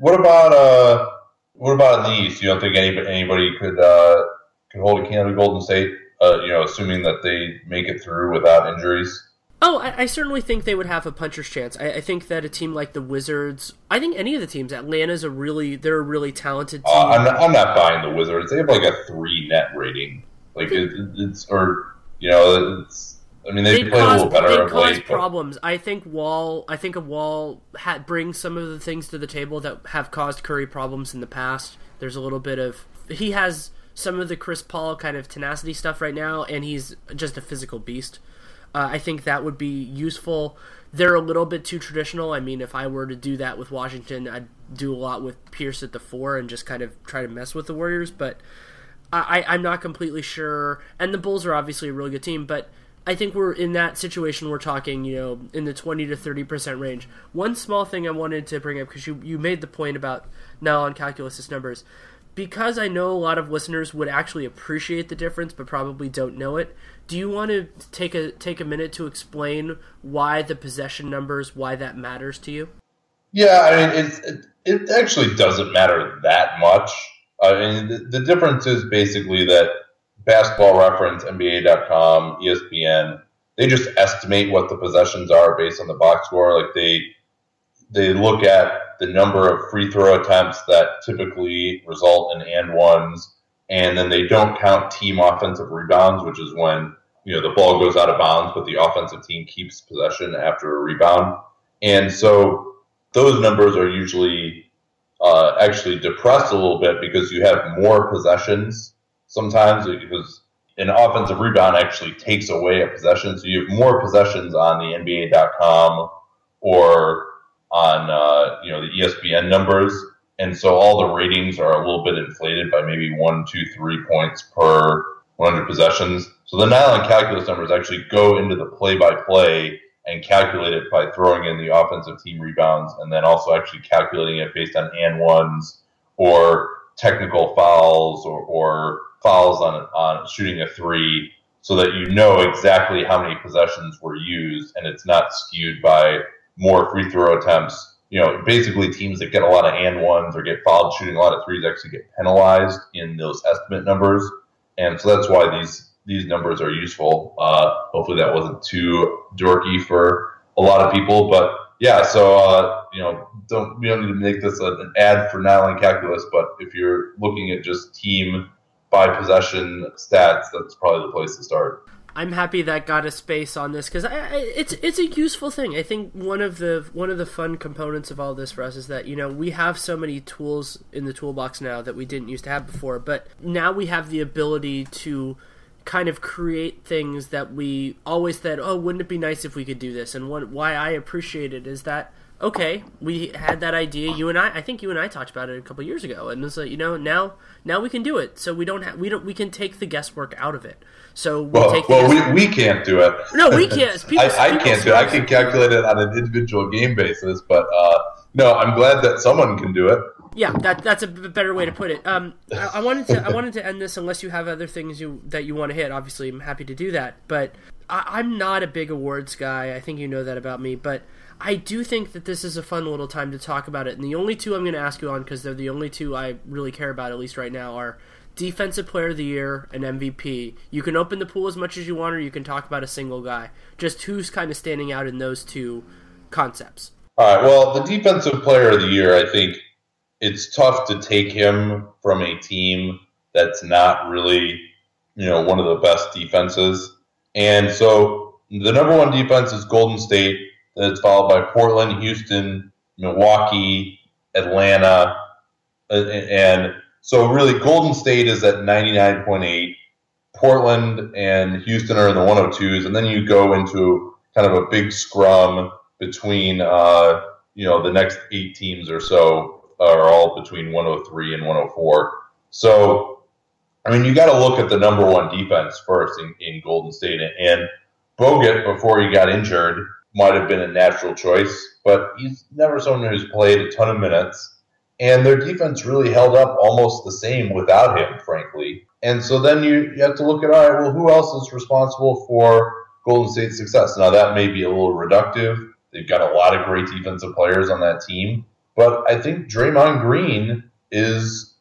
What about uh, what about the East? You don't think anybody, anybody could uh, could hold a candle to Golden State? uh, you know, assuming that they make it through without injuries? Oh, I, I, certainly think they would have a puncher's chance. I, I, think that a team like the Wizards, I think any of the teams, Atlanta's a really, they're a really talented uh, team. Uh, I'm, not, I'm, not, buying the Wizards. They have like a three net rating. Like it, it's, or you know, it's. I mean, they, they play cause, a little better. They cause late, problems. But... I think Wall. I think a Wall ha- brings some of the things to the table that have caused Curry problems in the past. There's a little bit of he has some of the Chris Paul kind of tenacity stuff right now, and he's just a physical beast. Uh, I think that would be useful. They're a little bit too traditional. I mean, if I were to do that with Washington, I'd do a lot with Pierce at the four and just kind of try to mess with the Warriors. But I, I'm not completely sure. And the Bulls are obviously a really good team, but I think we're in that situation. We're talking, you know, in the 20 to 30 percent range. One small thing I wanted to bring up because you you made the point about Nylon Calculus numbers because I know a lot of listeners would actually appreciate the difference but probably don't know it. Do you want to take a take a minute to explain why the possession numbers, why that matters to you? Yeah, I mean it it actually doesn't matter that much. I mean the, the difference is basically that Basketball Reference, NBA.com, ESPN, they just estimate what the possessions are based on the box score. Like they they look at the number of free throw attempts that typically result in and ones, and then they don't count team offensive rebounds, which is when you know the ball goes out of bounds, but the offensive team keeps possession after a rebound. And so those numbers are usually uh, actually depressed a little bit because you have more possessions sometimes because an offensive rebound actually takes away a possession. So you have more possessions on the NBA.com or on uh, you know the ESPN numbers, and so all the ratings are a little bit inflated by maybe one, two, three points per 100 possessions. So the nylon calculus numbers actually go into the play-by-play and calculate it by throwing in the offensive team rebounds, and then also actually calculating it based on and ones or technical fouls or, or fouls on on shooting a three, so that you know exactly how many possessions were used, and it's not skewed by more free throw attempts. You know, basically teams that get a lot of and ones or get fouled shooting a lot of threes actually get penalized in those estimate numbers, and so that's why these these numbers are useful. Uh, hopefully, that wasn't too dorky for a lot of people, but yeah. So uh, you know, don't we don't need to make this an ad for Nylon Calculus, but if you're looking at just team by possession stats, that's probably the place to start. I'm happy that got a space on this because it's it's a useful thing. I think one of the one of the fun components of all this for us is that you know we have so many tools in the toolbox now that we didn't used to have before, but now we have the ability to kind of create things that we always said, oh, wouldn't it be nice if we could do this? And what why I appreciate it is that okay, we had that idea. You and I, I think you and I talked about it a couple years ago, and it's like you know now now we can do it. So we don't have we don't we can take the guesswork out of it. So we well, take well, we, we can't do it. No, we can't. People, I, I can't do it. I can calculate it on an individual game basis, but uh, no, I'm glad that someone can do it. Yeah, that that's a better way to put it. Um, I, I wanted to I wanted to end this unless you have other things you that you want to hit. Obviously, I'm happy to do that, but I, I'm not a big awards guy. I think you know that about me, but I do think that this is a fun little time to talk about it. And the only two I'm going to ask you on, because they're the only two I really care about, at least right now, are Defensive Player of the Year and MVP. You can open the pool as much as you want, or you can talk about a single guy. Just who's kind of standing out in those two concepts. All right. Well, the Defensive Player of the Year, I think it's tough to take him from a team that's not really, you know, one of the best defenses. And so the number one defense is Golden State it's followed by Portland, Houston, Milwaukee, Atlanta, and so really Golden State is at 99.8. Portland and Houston are in the 102s, and then you go into kind of a big scrum between uh, you know the next eight teams or so are all between 103 and 104. So I mean, you got to look at the number one defense first in, in Golden State, and Bogut before he got injured might have been a natural choice, but he's never someone who's played a ton of minutes. And their defense really held up almost the same without him, frankly. And so then you, you have to look at, all right, well, who else is responsible for Golden State's success? Now, that may be a little reductive. They've got a lot of great defensive players on that team. But I think Draymond Green is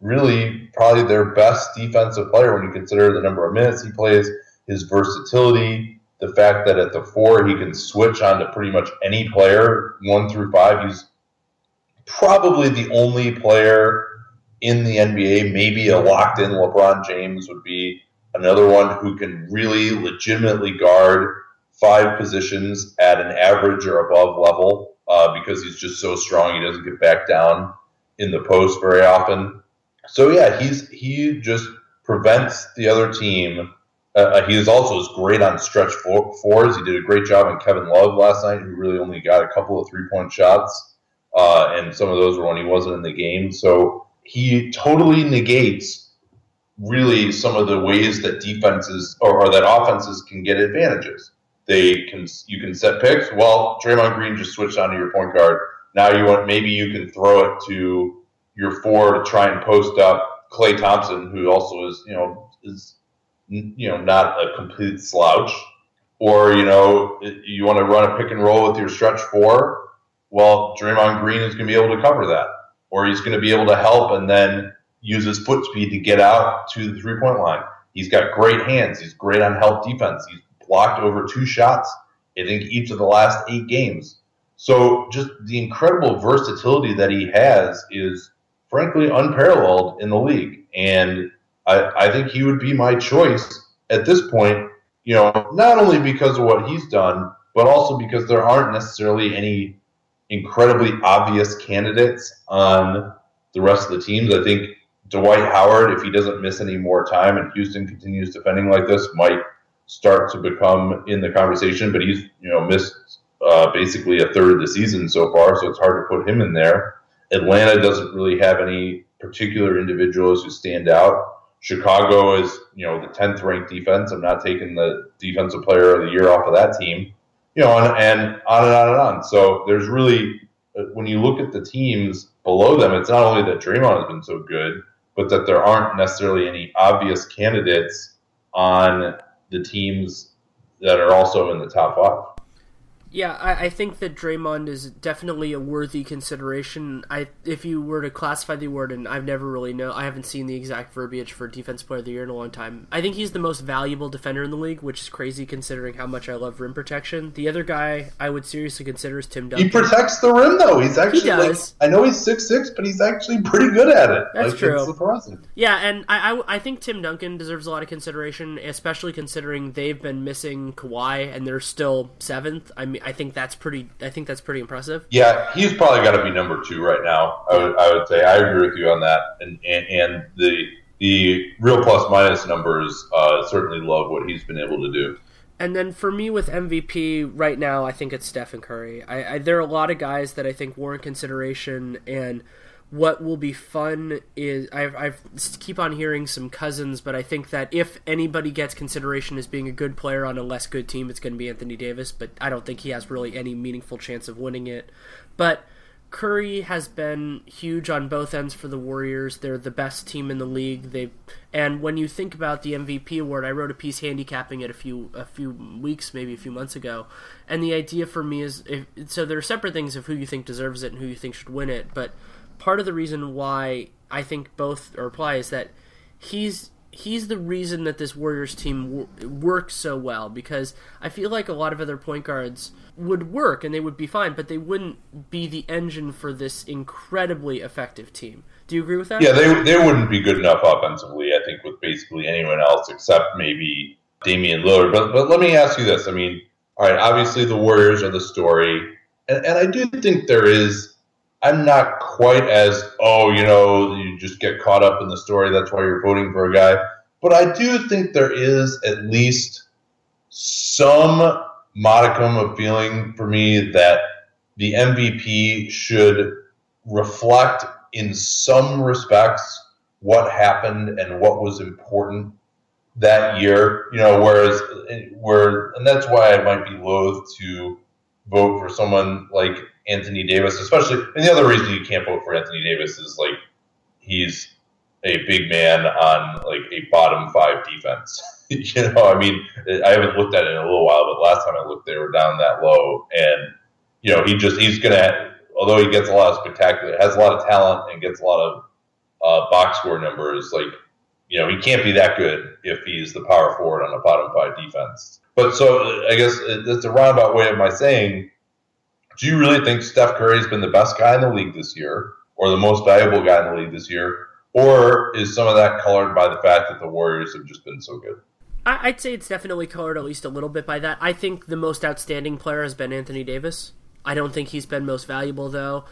really probably their best defensive player when you consider the number of minutes he plays, his versatility, the fact that at the four he can switch on to pretty much any player, one through five. He's probably the only player in the NBA, maybe a locked in LeBron James would be another one who can really legitimately guard five positions at an average or above level uh, because he's just so strong. He doesn't get back down in the post very often. So yeah, he's he just prevents the other team. Uh, uh he is also is great on stretch fours. He did a great job on Kevin Love last night, who really only got a couple of three point shots, uh, and some of those were when he wasn't in the game. So he totally negates really some of the ways that defenses or, or that offenses can get advantages. They can you can set picks. Well, Draymond Green just switched onto your point guard. Now you want maybe you can throw it to your four to try and post up Klay Thompson, who also is you know is you know not a complete slouch. Or you know you want to run a pick and roll with your stretch four. Well, Draymond Green is going to be able to cover that or he's going to be able to help and then use his foot speed to get out to the three point line. He's got great hands. He's great on help defense. He's blocked over two shots, I think, each of the last eight games. So just the incredible versatility that he has is frankly unparalleled in the league. And I, I think he would be my choice at this point, you know, not only because of what he's done, but also because there aren't necessarily any incredibly obvious candidates on the rest of the teams. I think Dwight Howard, if he doesn't miss any more time and Houston continues defending like this, might start to become in the conversation. But he's you know missed uh, basically a third of the season so far, so it's hard to put him in there. Atlanta doesn't really have any particular individuals who stand out. Chicago is, you know, the 10th ranked defense. I'm not taking the defensive player of the year off of that team you know, and, and on and on and on. So there's really, uh, when you look at the teams below them, it's not only that Draymond has been so good, but that there aren't necessarily any obvious candidates on the teams that are also in the top five. Yeah, I, I, think that Draymond is definitely a worthy consideration. I if you were to classify the award, and I've never really know, I haven't seen the exact verbiage for Defense Player of the Year in a long time. I think he's the most valuable defender in the league, which is crazy considering how much I love rim protection. The other guy I would seriously consider is Tim Duncan. He protects the rim though. He's actually he does. Like, I know he's six six, but he's actually pretty good at it. That's like, true. surprising. Yeah, and I, I I think Tim Duncan deserves a lot of consideration, especially considering they've been missing Kawhi and they're still seventh. I mean I think that's pretty. I think that's pretty impressive. Yeah, he's probably got to be number two right now. I would, I would say I agree with you on that, and and, and the the real plus minus numbers uh, certainly love what he's been able to do. And then for me with MVP right now, I think it's Stephen Curry. I, I, there are a lot of guys that I think warrant consideration, and what will be fun is I've, I've keep on hearing some cousins, but I think that if anybody gets consideration as being a good player on a less good team, it's going to be Anthony Davis. But I don't think he has really any meaningful chance of winning it. But Curry has been huge on both ends for the Warriors. They're the best team in the league. They and when you think about the MVP award, I wrote a piece handicapping it a few a few weeks, maybe a few months ago. And the idea for me is if, so there are separate things of who you think deserves it and who you think should win it, but part of the reason why I think both apply is that he's he's the reason that this Warriors team works so well because I feel like a lot of other point guards would work and they would be fine, but they wouldn't be the engine for this incredibly effective team. Do you agree with that? Yeah, they they wouldn't be good enough offensively. I think with basically anyone else except maybe Damian Lillard. But but let me ask you this: I mean, all right, obviously the Warriors are the story, and, and I do think there is I'm not quite as oh, you know, you just get caught up in the story. That's why you're voting for a guy. But I do think there is at least some modicum of feeling for me that the MVP should reflect in some respects what happened and what was important that year. You know, whereas where and that's why I might be loath to vote for someone like Anthony Davis, especially. And the other reason you can't vote for Anthony Davis is like he's a big man on like a bottom five defense. you know, I mean, I haven't looked at it in a little while, but last time I looked, they were down that low, and you know, he just he's gonna. Although he gets a lot of spectacular, has a lot of talent, and gets a lot of uh, box score numbers. Like, you know, he can't be that good if he's the power forward on a bottom five defense. But so I guess it's a roundabout way of my saying, do you really think Steph Curry's been the best guy in the league this year, or the most valuable guy in the league this year, or is some of that colored by the fact that the Warriors have just been so good? I'd say it's definitely colored at least a little bit by that. I think the most outstanding player has been Anthony Davis. I don't think he's been most valuable though.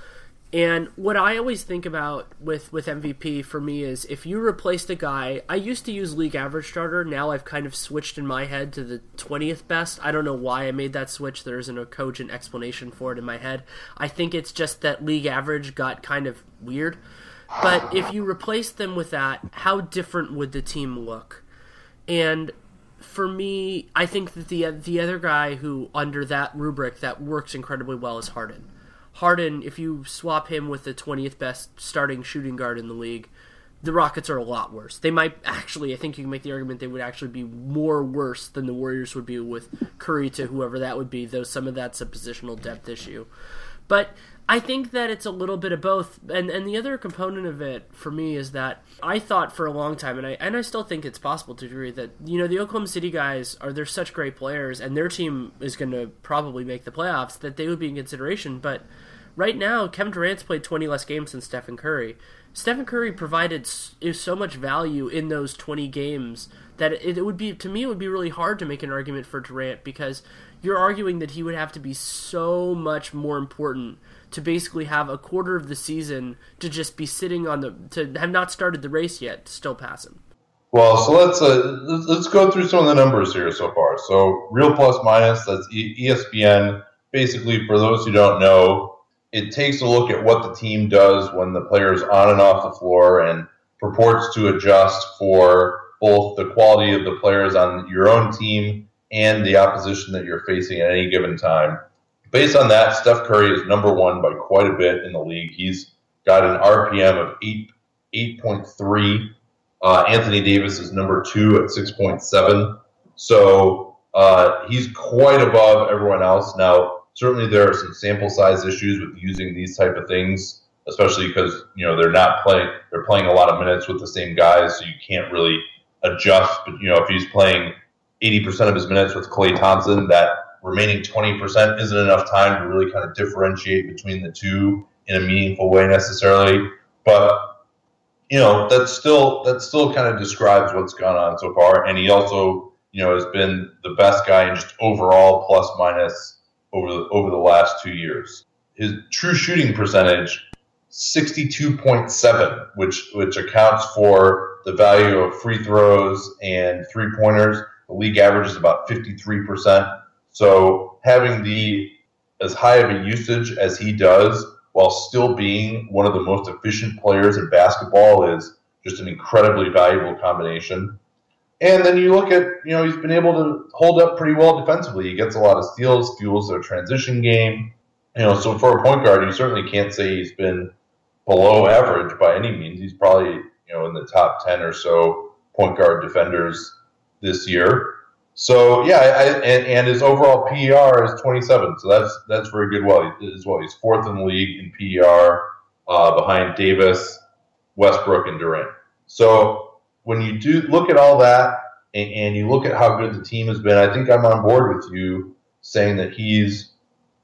And what I always think about with, with MVP for me is if you replace the guy, I used to use league average starter. Now I've kind of switched in my head to the 20th best. I don't know why I made that switch. There isn't a cogent explanation for it in my head. I think it's just that league average got kind of weird. But if you replace them with that, how different would the team look? And for me, I think that the the other guy who under that rubric that works incredibly well is Harden. Harden, if you swap him with the 20th best starting shooting guard in the league, the Rockets are a lot worse. They might actually, I think you can make the argument they would actually be more worse than the Warriors would be with Curry to whoever that would be, though some of that's a positional depth issue. But I think that it's a little bit of both, and and the other component of it for me is that I thought for a long time, and I and I still think it's possible to agree that you know the Oklahoma City guys are they're such great players, and their team is going to probably make the playoffs that they would be in consideration. But right now, Kevin Durant's played 20 less games than Stephen Curry. Stephen Curry provided so much value in those 20 games that it, would be to me it would be really hard to make an argument for Durant because you're arguing that he would have to be so much more important to basically have a quarter of the season to just be sitting on the to have not started the race yet to still pass him. Well, so let's uh, let's go through some of the numbers here so far. So real plus minus that's ESPN. Basically, for those who don't know, it takes a look at what the team does when the player is on and off the floor and purports to adjust for both the quality of the players on your own team and the opposition that you're facing at any given time based on that, Steph Curry is number one by quite a bit in the league. He's got an RPM of eight eight point three. Uh, Anthony Davis is number two at six point seven. So uh, he's quite above everyone else. Now, certainly there are some sample size issues with using these type of things, especially because you know they're not playing. They're playing a lot of minutes with the same guys, so you can't really adjust. But you know, if he's playing eighty percent of his minutes with Klay Thompson, that remaining 20% isn't enough time to really kind of differentiate between the two in a meaningful way necessarily. But you know, that still that still kind of describes what's gone on so far. And he also, you know, has been the best guy in just overall plus minus over the over the last two years. His true shooting percentage, 62.7, which which accounts for the value of free throws and three pointers. The league average is about 53%. So having the as high of a usage as he does while still being one of the most efficient players in basketball is just an incredibly valuable combination. And then you look at, you know, he's been able to hold up pretty well defensively. He gets a lot of steals, fuels their transition game. You know, so for a point guard, you certainly can't say he's been below average by any means. He's probably, you know, in the top 10 or so point guard defenders this year. So yeah, I, and, and, his overall PER is 27, so that's that's very good. Well, as well, he's fourth in the league in PER uh, behind Davis, Westbrook, and Durant. So when you do look at all that and, and you look at how good the team has been, I think I'm on board with you saying that he's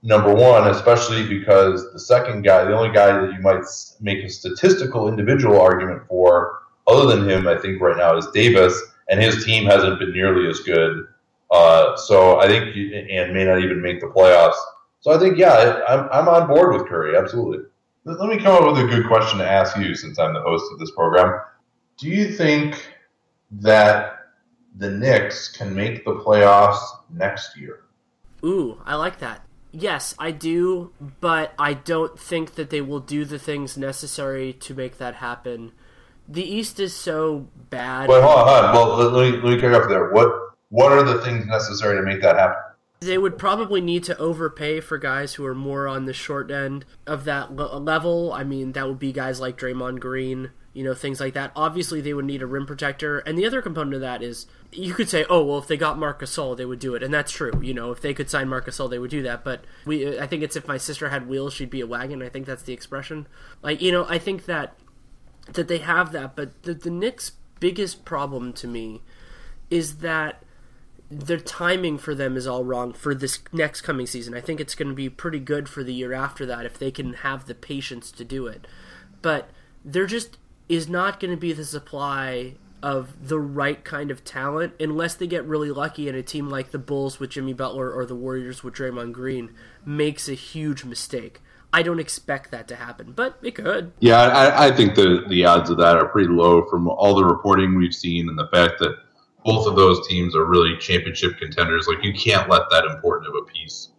number one, especially because the second guy, the only guy that you might make a statistical individual argument for, other than him, I think right now is Davis and his team hasn't been nearly as good. Uh, so I think, and may not even make the playoffs. So I think, yeah, I'm, I'm on board with Curry, absolutely. Let me come up with a good question to ask you since I'm the host of this program. Do you think that the Knicks can make the playoffs next year? Ooh, I like that. Yes, I do, but I don't think that they will do the things necessary to make that happen the East is so bad. Wait, hold on, hold on. Well, let me, let me kick off there. What what are the things necessary to make that happen? They would probably need to overpay for guys who are more on the short end of that level. I mean, that would be guys like Draymond Green, you know, things like that. Obviously, they would need a rim protector. And the other component of that is you could say, oh, well, if they got Marcus Gasol, they would do it. And that's true. You know, if they could sign Marcus Gasol, they would do that. But we, I think it's if my sister had wheels, she'd be a wagon. I think that's the expression. Like, you know, I think that that they have that. But the, the Knicks' biggest problem to me is that the timing for them is all wrong for this next coming season. I think it's going to be pretty good for the year after that if they can have the patience to do it. But they're just is not going to be the supply of the right kind of talent unless they get really lucky and a team like the Bulls with Jimmy Butler or the Warriors with Draymond Green makes a huge mistake. I don't expect that to happen, but it could. Yeah, I, I think the the odds of that are pretty low from all the reporting we've seen and the fact that both of those teams are really championship contenders. Like you can't let that important of a piece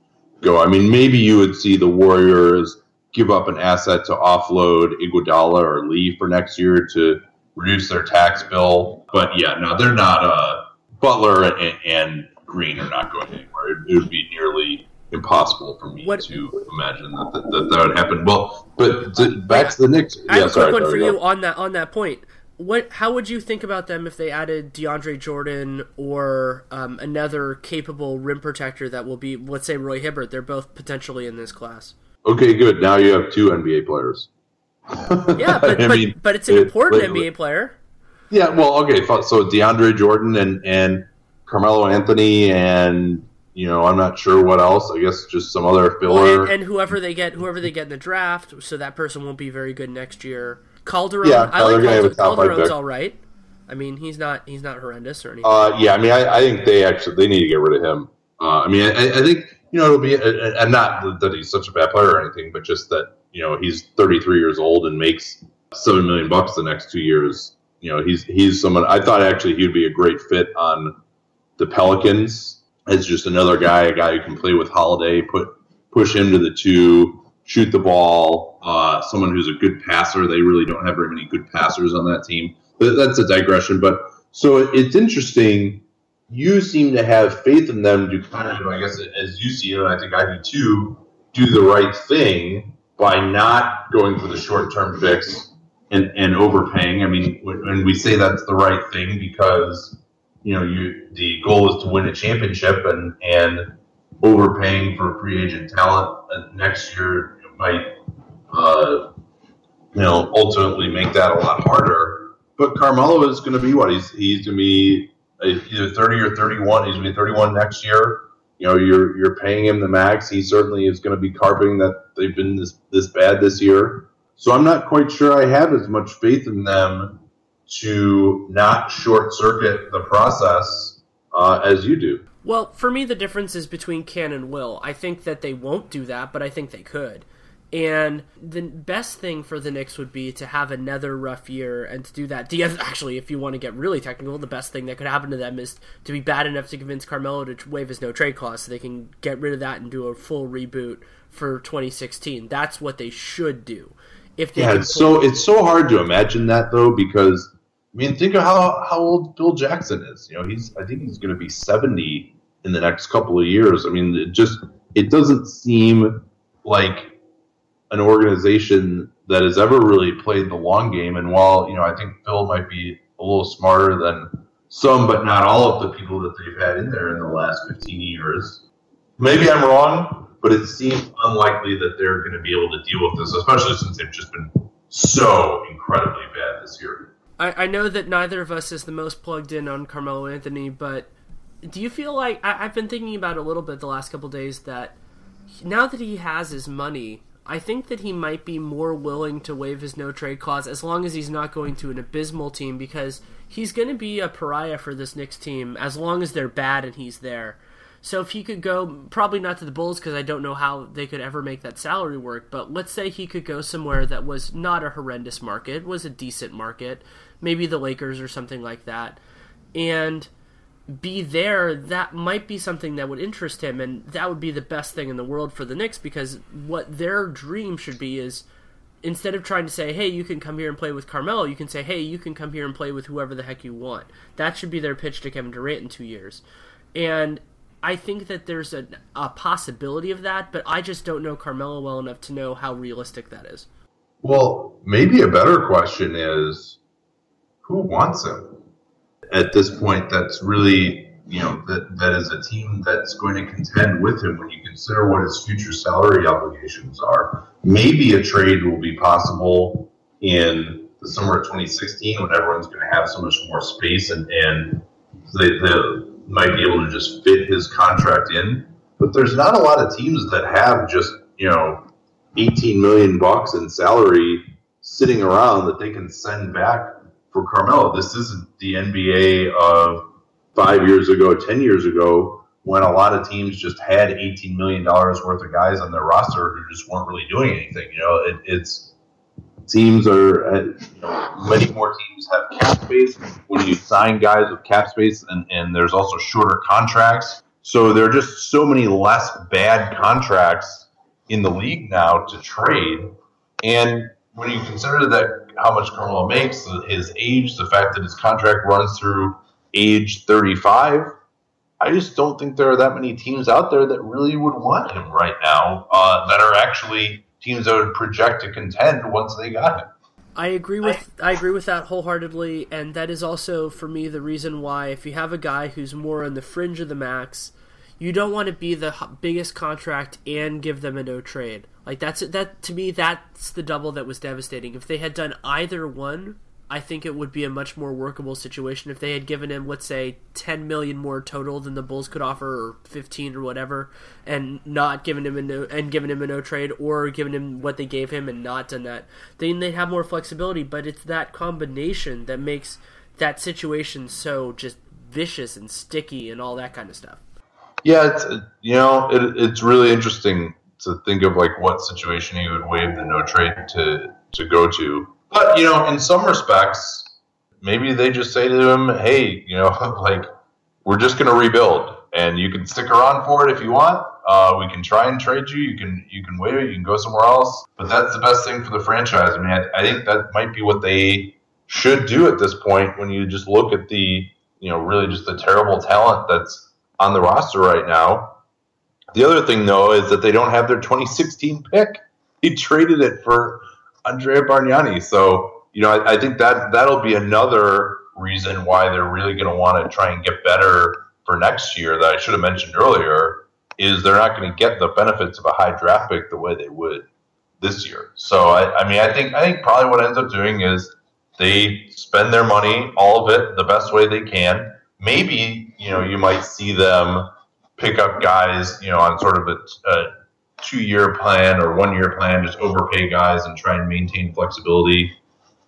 go. I mean, maybe you would see the Warriors give up an asset to offload Iguodala or Lee for next year to reduce their tax bill. But yeah, no, they're not. Uh, Butler and, and Green are not going anywhere. It, it would be nearly impossible for me what, to imagine that that, that that, would happen. Well, but to, back to the Knicks. I have yeah, a quick one for you on that on that point. What? How would you think about them if they added DeAndre Jordan or um, another capable rim protector that will be, let's say, Roy Hibbert? They're both potentially in this class. Okay, good. Now you have two NBA players. yeah, but, but, mean, but, it's an it, important NBA player. Yeah, well, okay. So DeAndre Jordan and and Carmelo Anthony and you know I'm not sure what else. I guess just some other filler well, and, and, whoever they get, whoever they get in the draft, so that person won't be very good next year. Calderon, yeah, I like Calderon. Calderon's all right. I mean, he's not he's not horrendous or anything. Uh, yeah, I mean, I, I, think they actually they need to get rid of him. Uh, I mean, I, I, think you know it'll be, and not that he's such a bad player or anything, but just that you know he's 33 years old and makes seven million bucks the next two years. You know, he's he's someone I thought actually he'd be a great fit on the Pelicans as just another guy, a guy who can play with Holiday, put push him to the two, shoot the ball. Uh, someone who's a good passer. They really don't have very many good passers on that team. That's a digression. But so it's interesting. You seem to have faith in them to kind of, I guess, as you see it, and I think I do too, do the right thing by not going for the short term fix and, and overpaying. I mean, when we say that's the right thing because you know you the goal is to win a championship and and overpaying for free agent talent next year might uh, you know ultimately make that a lot harder. But Carmelo is going to be what he's he's going to be either thirty or thirty one. He's going to be thirty one next year. You know, you're you're paying him the max. He certainly is going to be carving that they've been this this bad this year. So I'm not quite sure I have as much faith in them to not short circuit the process uh, as you do. Well, for me, the difference is between can and will. I think that they won't do that, but I think they could. And the best thing for the Knicks would be to have another rough year and to do that. The other, actually, if you want to get really technical, the best thing that could happen to them is to be bad enough to convince Carmelo to waive his no trade clause so they can get rid of that and do a full reboot for 2016. That's what they should do. If yeah, it's so it's so hard to imagine that though because I mean, think of how how old Phil Jackson is. You know, he's I think he's going to be seventy in the next couple of years. I mean, it just it doesn't seem like an organization that has ever really played the long game. And while you know, I think Phil might be a little smarter than some, but not all of the people that they've had in there in the last fifteen years. Maybe I'm wrong, but it seems unlikely that they're going to be able to deal with this, especially since they've just been so incredibly bad this year. I, I know that neither of us is the most plugged in on Carmelo Anthony, but do you feel like I, have been thinking about it a little bit the last couple days that now that he has his money, I think that he might be more willing to waive his no trade clause as long as he's not going to an abysmal team because he's going to be a pariah for this Knicks team as long as they're bad and he's there. So if he could go, probably not to the Bulls because I don't know how they could ever make that salary work. But let's say he could go somewhere that was not a horrendous market, was a decent market, maybe the Lakers or something like that, and be there. That might be something that would interest him, and that would be the best thing in the world for the Knicks because what their dream should be is instead of trying to say, "Hey, you can come here and play with Carmelo," you can say, "Hey, you can come here and play with whoever the heck you want." That should be their pitch to Kevin Durant in two years, and I think that there's a, a possibility of that, but I just don't know Carmelo well enough to know how realistic that is. Well, maybe a better question is who wants him? At this point, that's really, you know, that, that is a team that's going to contend with him when you consider what his future salary obligations are. Maybe a trade will be possible in the summer of 2016 when everyone's going to have so much more space and, and they, they might be able to just fit his contract in. But there's not a lot of teams that have just, you know, 18 million bucks in salary sitting around that they can send back for Carmelo. This isn't the NBA of five years ago, 10 years ago, when a lot of teams just had $18 million worth of guys on their roster who just weren't really doing anything. You know, it, it's teams are, uh, you know, many more teams have cap space. When you sign guys with cap space, and, and there's also shorter contracts. So there are just so many less bad contracts in the league now to trade. And when you consider that how much Carmelo makes, his age, the fact that his contract runs through age 35, I just don't think there are that many teams out there that really would want him right now uh, that are actually teams that would project to contend once they got him. I agree with I, I, agree with that wholeheartedly, and that is also for me the reason why if you have a guy who's more on the fringe of the max, you don't want to be the biggest contract and give them a no trade. Like that's that to me that's the double that was devastating. If they had done either one, I think it would be a much more workable situation if they had given him, let's say, ten million more total than the Bulls could offer, or fifteen or whatever, and not given him a no and given him a no trade, or given him what they gave him and not done that. Then they'd have more flexibility. But it's that combination that makes that situation so just vicious and sticky and all that kind of stuff. Yeah, it's you know it, it's really interesting to think of like what situation he would waive the no trade to to go to. But you know, in some respects, maybe they just say to him, "Hey, you know, like we're just going to rebuild, and you can stick around for it if you want. Uh, we can try and trade you. You can you can waive it. You can go somewhere else. But that's the best thing for the franchise. I mean, I, I think that might be what they should do at this point. When you just look at the you know really just the terrible talent that's on the roster right now the other thing, though, is that they don't have their 2016 pick. He traded it for Andrea Bargnani. So, you know, I, I think that that'll be another reason why they're really going to want to try and get better for next year that I should have mentioned earlier is they're not going to get the benefits of a high draft pick the way they would this year. So I, I mean I think I think probably what ends up doing is they spend their money, all of it, the best way they can. Maybe, you know, you might see them pick up guys, you know, on sort of a, a two-year plan or one-year plan, just overpay guys and try and maintain flexibility.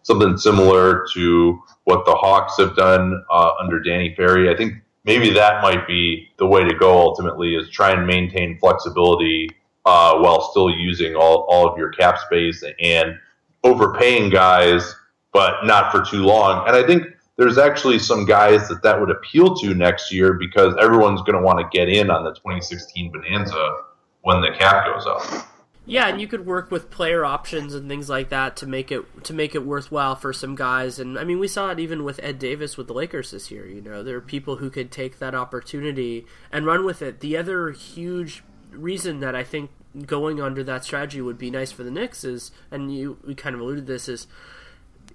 Something similar to what the Hawks have done uh, under Danny Ferry. I think maybe that might be the way to go ultimately is try and maintain flexibility uh, while still using all, all of your cap space and overpaying guys, but not for too long. And I think there's actually some guys that that would appeal to next year because everyone's going to want to get in on the 2016 Bonanza when the cap goes up. Yeah, and you could work with player options and things like that to make it to make it worthwhile for some guys. And I mean, we saw it even with Ed Davis with the Lakers this year. You know, there are people who could take that opportunity and run with it. The other huge reason that I think going under that strategy would be nice for the Knicks is, and you we kind of alluded to this is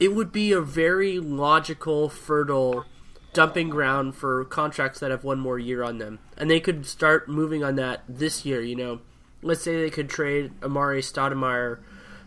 it would be a very logical, fertile dumping ground for contracts that have one more year on them. And they could start moving on that this year, you know. Let's say they could trade Amar'e Stoudemire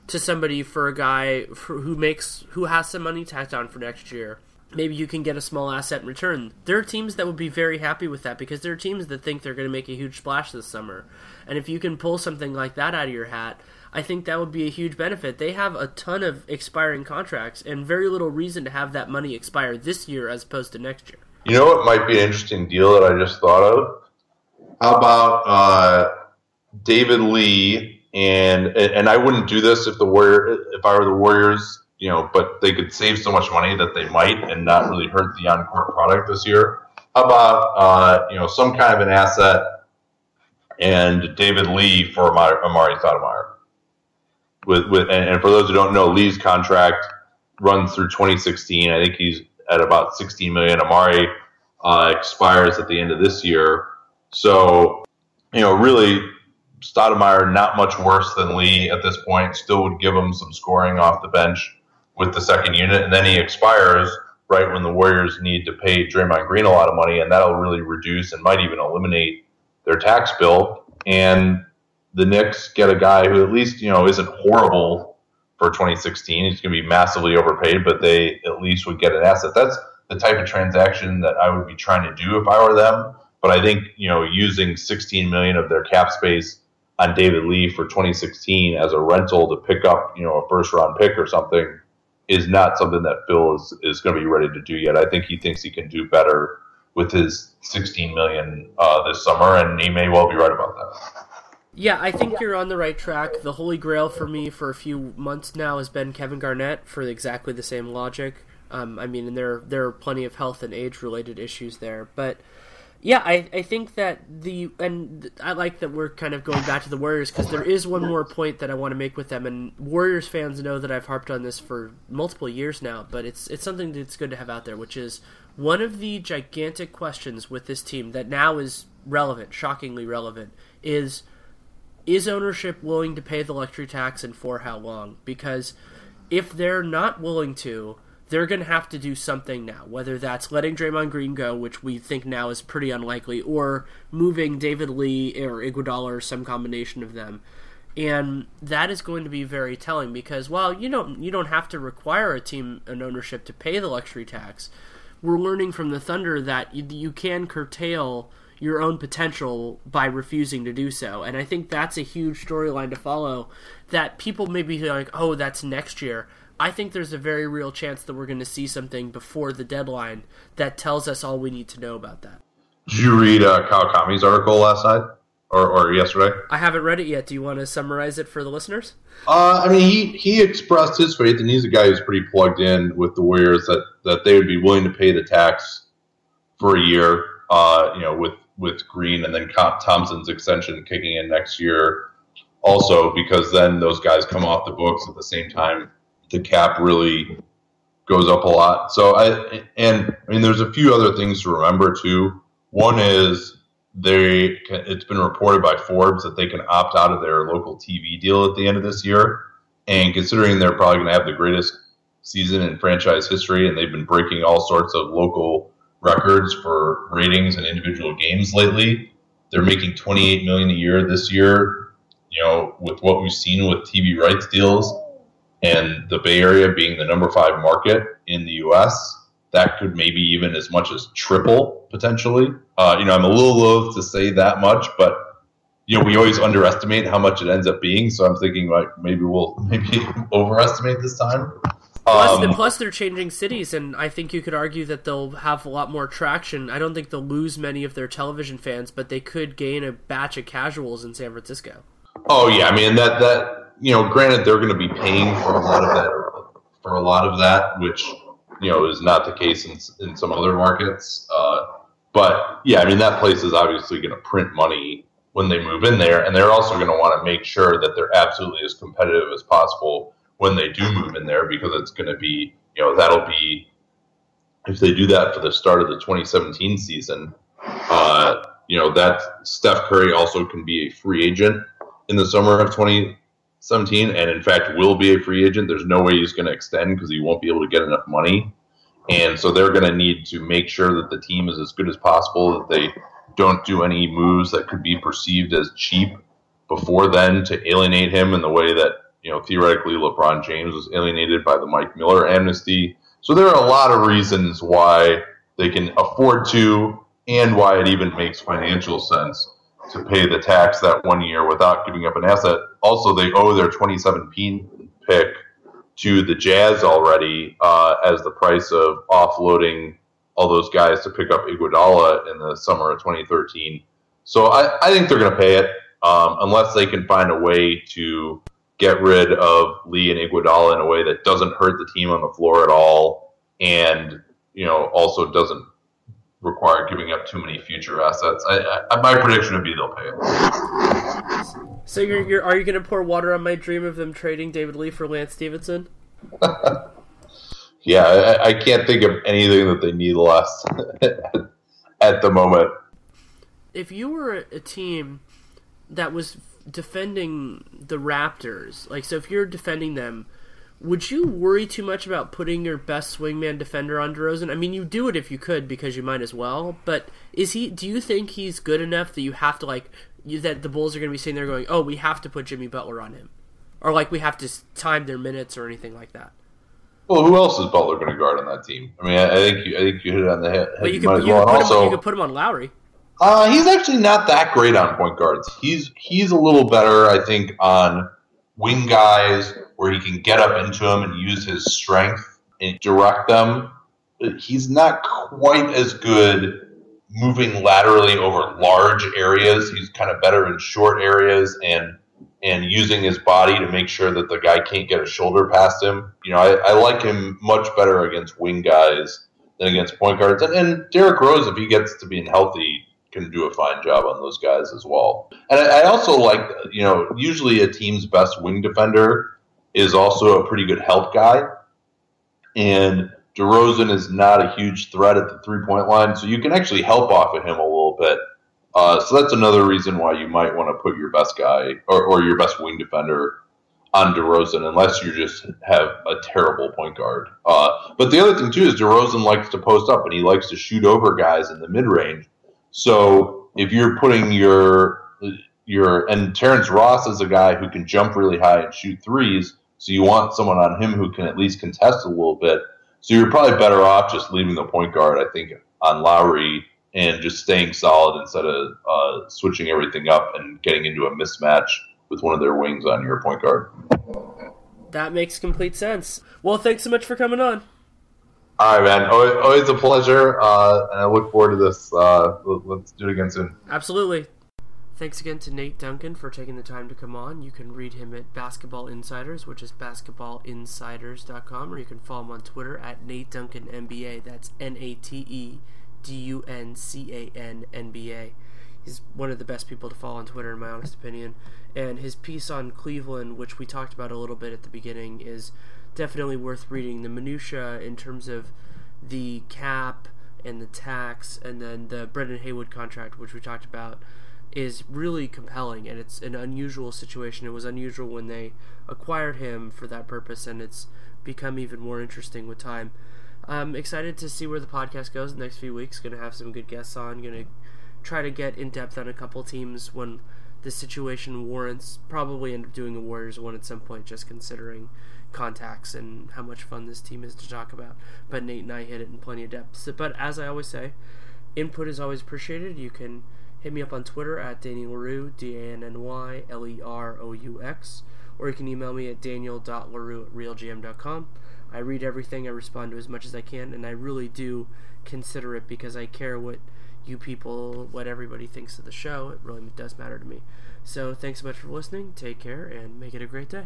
to somebody for a guy for, who makes who has some money tacked on for next year. Maybe you can get a small asset in return. There are teams that would be very happy with that because there are teams that think they're going to make a huge splash this summer. And if you can pull something like that out of your hat, I think that would be a huge benefit. They have a ton of expiring contracts and very little reason to have that money expire this year as opposed to next year. You know what might be an interesting deal that I just thought of? How about uh, David Lee and and I wouldn't do this if the Warrior if I were the Warriors, you know, but they could save so much money that they might and not really hurt the on court product this year. How about uh, you know some kind of an asset and David Lee for Amar'e Stoudemire? With with and, for those who don't know, Lee's contract runs through 2016. I think he's at about 16 million. Amar'e uh, expires at the end of this year. So, you know, really, Stoudemire not much worse than Lee at this point. Still would give him some scoring off the bench with the second unit, and then he expires right when the Warriors need to pay Draymond Green a lot of money, and that'll really reduce and might even eliminate their tax bill. And the Knicks get a guy who at least you know isn't horrible for 2016. He's going to be massively overpaid, but they at least would get an asset. That's the type of transaction that I would be trying to do if I were them. But I think you know using 16 million of their cap space on David Lee for 2016 as a rental to pick up you know a first round pick or something is not something that Phil is, is going to be ready to do yet. I think he thinks he can do better with his 16 million uh, this summer, and he may well be right about that. Yeah, I think you're on the right track. The holy grail for me for a few months now has been Kevin Garnett for exactly the same logic. Um, I mean, and there there are plenty of health and age related issues there, but yeah, I, I think that the and I like that we're kind of going back to the Warriors because there is one more point that I want to make with them, and Warriors fans know that I've harped on this for multiple years now, but it's it's something that's good to have out there, which is one of the gigantic questions with this team that now is relevant, shockingly relevant, is is ownership willing to pay the luxury tax and for how long? Because if they're not willing to, they're going to have to do something now, whether that's letting Draymond Green go, which we think now is pretty unlikely, or moving David Lee or Iguodala or some combination of them. And that is going to be very telling because while you don't you don't have to require a team an ownership to pay the luxury tax, we're learning from the Thunder that you, you can curtail your own potential by refusing to do so. And I think that's a huge storyline to follow that people may be like, "Oh, that's next year." I think there's a very real chance that we're going to see something before the deadline that tells us all we need to know about that. Did you read uh, Kyle Kami's article last night or, or yesterday? I haven't read it yet. Do you want to summarize it for the listeners? Uh, I mean, he, he expressed his faith, and he's a guy who's pretty plugged in with the Warriors that, that they would be willing to pay the tax for a year. Uh, you know, with with Green and then Thompson's extension kicking in next year, also because then those guys come off the books at the same time the cap really goes up a lot. So I and I mean there's a few other things to remember too. One is they it's been reported by Forbes that they can opt out of their local TV deal at the end of this year. And considering they're probably going to have the greatest season in franchise history, and they've been breaking all sorts of local records for ratings and individual games lately, they're making 28 million a year this year. You know, with what we've seen with TV rights deals, and the Bay Area being the number five market in the U.S., that could maybe even as much as triple potentially. Uh, you know, I'm a little loath to say that much, but you know, we always underestimate how much it ends up being. So I'm thinking like maybe we'll maybe overestimate this time. Plus, um, plus, they're changing cities, and I think you could argue that they'll have a lot more traction. I don't think they'll lose many of their television fans, but they could gain a batch of casuals in San Francisco. Oh yeah, I mean that that you know, granted they're going to be paying for a lot of that for a lot of that, which you know is not the case in in some other markets. Uh, but yeah, I mean that place is obviously going to print money when they move in there, and they're also going to want to make sure that they're absolutely as competitive as possible when they do move in there, because it's going to be you know that'll be if they do that for the start of the 2017 season. Uh, you know that Steph Curry also can be a free agent in the summer of 2017, and in fact will be a free agent. There's no way he's going to extend because he won't be able to get enough money. And so they're going to need to make sure that the team is as good as possible, that they don't do any moves that could be perceived as cheap before then to alienate him in the way that, you know, theoretically LeBron James was alienated by the Mike Miller amnesty. So there are a lot of reasons why they can afford to and why it even makes financial sense to pay the tax that one year without giving up an asset. Also, they owe their 2017 pick to the Jazz already uh, as the price of offloading all those guys to pick up Iguodala in the summer of 2013. So I, I think they're going to pay it um, unless they can find a way to get rid of Lee and Iguodala in a way that doesn't hurt the team on the floor at all, and you know also doesn't require giving up too many future assets. I, I, my prediction would be they'll pay it. So you're, you're are you going to pour water on my dream of them trading David Lee for Lance Stephenson? yeah, I, I, can't think of anything that they need less at the moment. If you were a team that was defending the Raptors, like so, if you're defending them would you worry too much about putting your best swingman defender on DeRozan? I mean, you do it if you could because you might as well. But is he? Do you think he's good enough that you have to like you, that the Bulls are going to be sitting there going, "Oh, we have to put Jimmy Butler on him," or like we have to time their minutes or anything like that. Well, who else is Butler going to guard on that team? I mean, I, I, think you, I think you hit it on the head. But you, could, you, well. could also, him, you could put him on Lowry. Uh, he's actually not that great on point guards. He's he's a little better, I think, on wing guys where he can get up into them and use his strength and direct them. He's not quite as good moving laterally over large areas. He's kind of better in short areas and and using his body to make sure that the guy can't get a shoulder past him. You know, I, I like him much better against wing guys than against point guards. And, and Derrick Rose, if he gets to being healthy, can do a fine job on those guys as well. And I, I also like, you know, usually a team's best wing defender is also a pretty good help guy. And DeRozan is not a huge threat at the three point line, so you can actually help off of him a little bit. Uh, so that's another reason why you might want to put your best guy or, or your best wing defender on DeRozan, unless you just have a terrible point guard. Uh, but the other thing too is DeRozan likes to post up and he likes to shoot over guys in the mid range. So if you're putting your your and Terrence Ross is a guy who can jump really high and shoot threes, so you want someone on him who can at least contest a little bit. So you're probably better off just leaving the point guard, I think, on Lowry and just staying solid instead of uh, switching everything up and getting into a mismatch with one of their wings on your point guard. That makes complete sense. Well, thanks so much for coming on. All right, man. Always, a pleasure, uh, and I look forward to this. Uh, let's do it again soon. Absolutely. Thanks again to Nate Duncan for taking the time to come on. You can read him at Basketball Insiders, which is basketballinsiders.com, or you can follow him on Twitter at Nate Duncan NBA. That's N A T E D U N C A N N B A. He's one of the best people to follow on Twitter, in my honest opinion. And his piece on Cleveland, which we talked about a little bit at the beginning, is definitely worth reading. The minutia in terms of the cap and the tax, and then the Brendan Haywood contract, which we talked about, is really compelling. And it's an unusual situation. It was unusual when they acquired him for that purpose, and it's become even more interesting with time. I'm excited to see where the podcast goes in the next few weeks. Going to have some good guests on. Going to try to get in depth on a couple teams when the situation warrants. Probably end up doing a Warriors one at some point, just considering contacts and how much fun this team is to talk about. But Nate and I hit it in plenty of depth. But as I always say, input is always appreciated. You can hit me up on Twitter at Daniel Leroux, D A N N Y L E R O U X, or you can email me at daniel.leroux at realgm.com. I read everything, I respond to as much as I can, and I really do consider it because I care what you people, what everybody thinks of the show. It really does matter to me. So thanks so much for listening. Take care and make it a great day.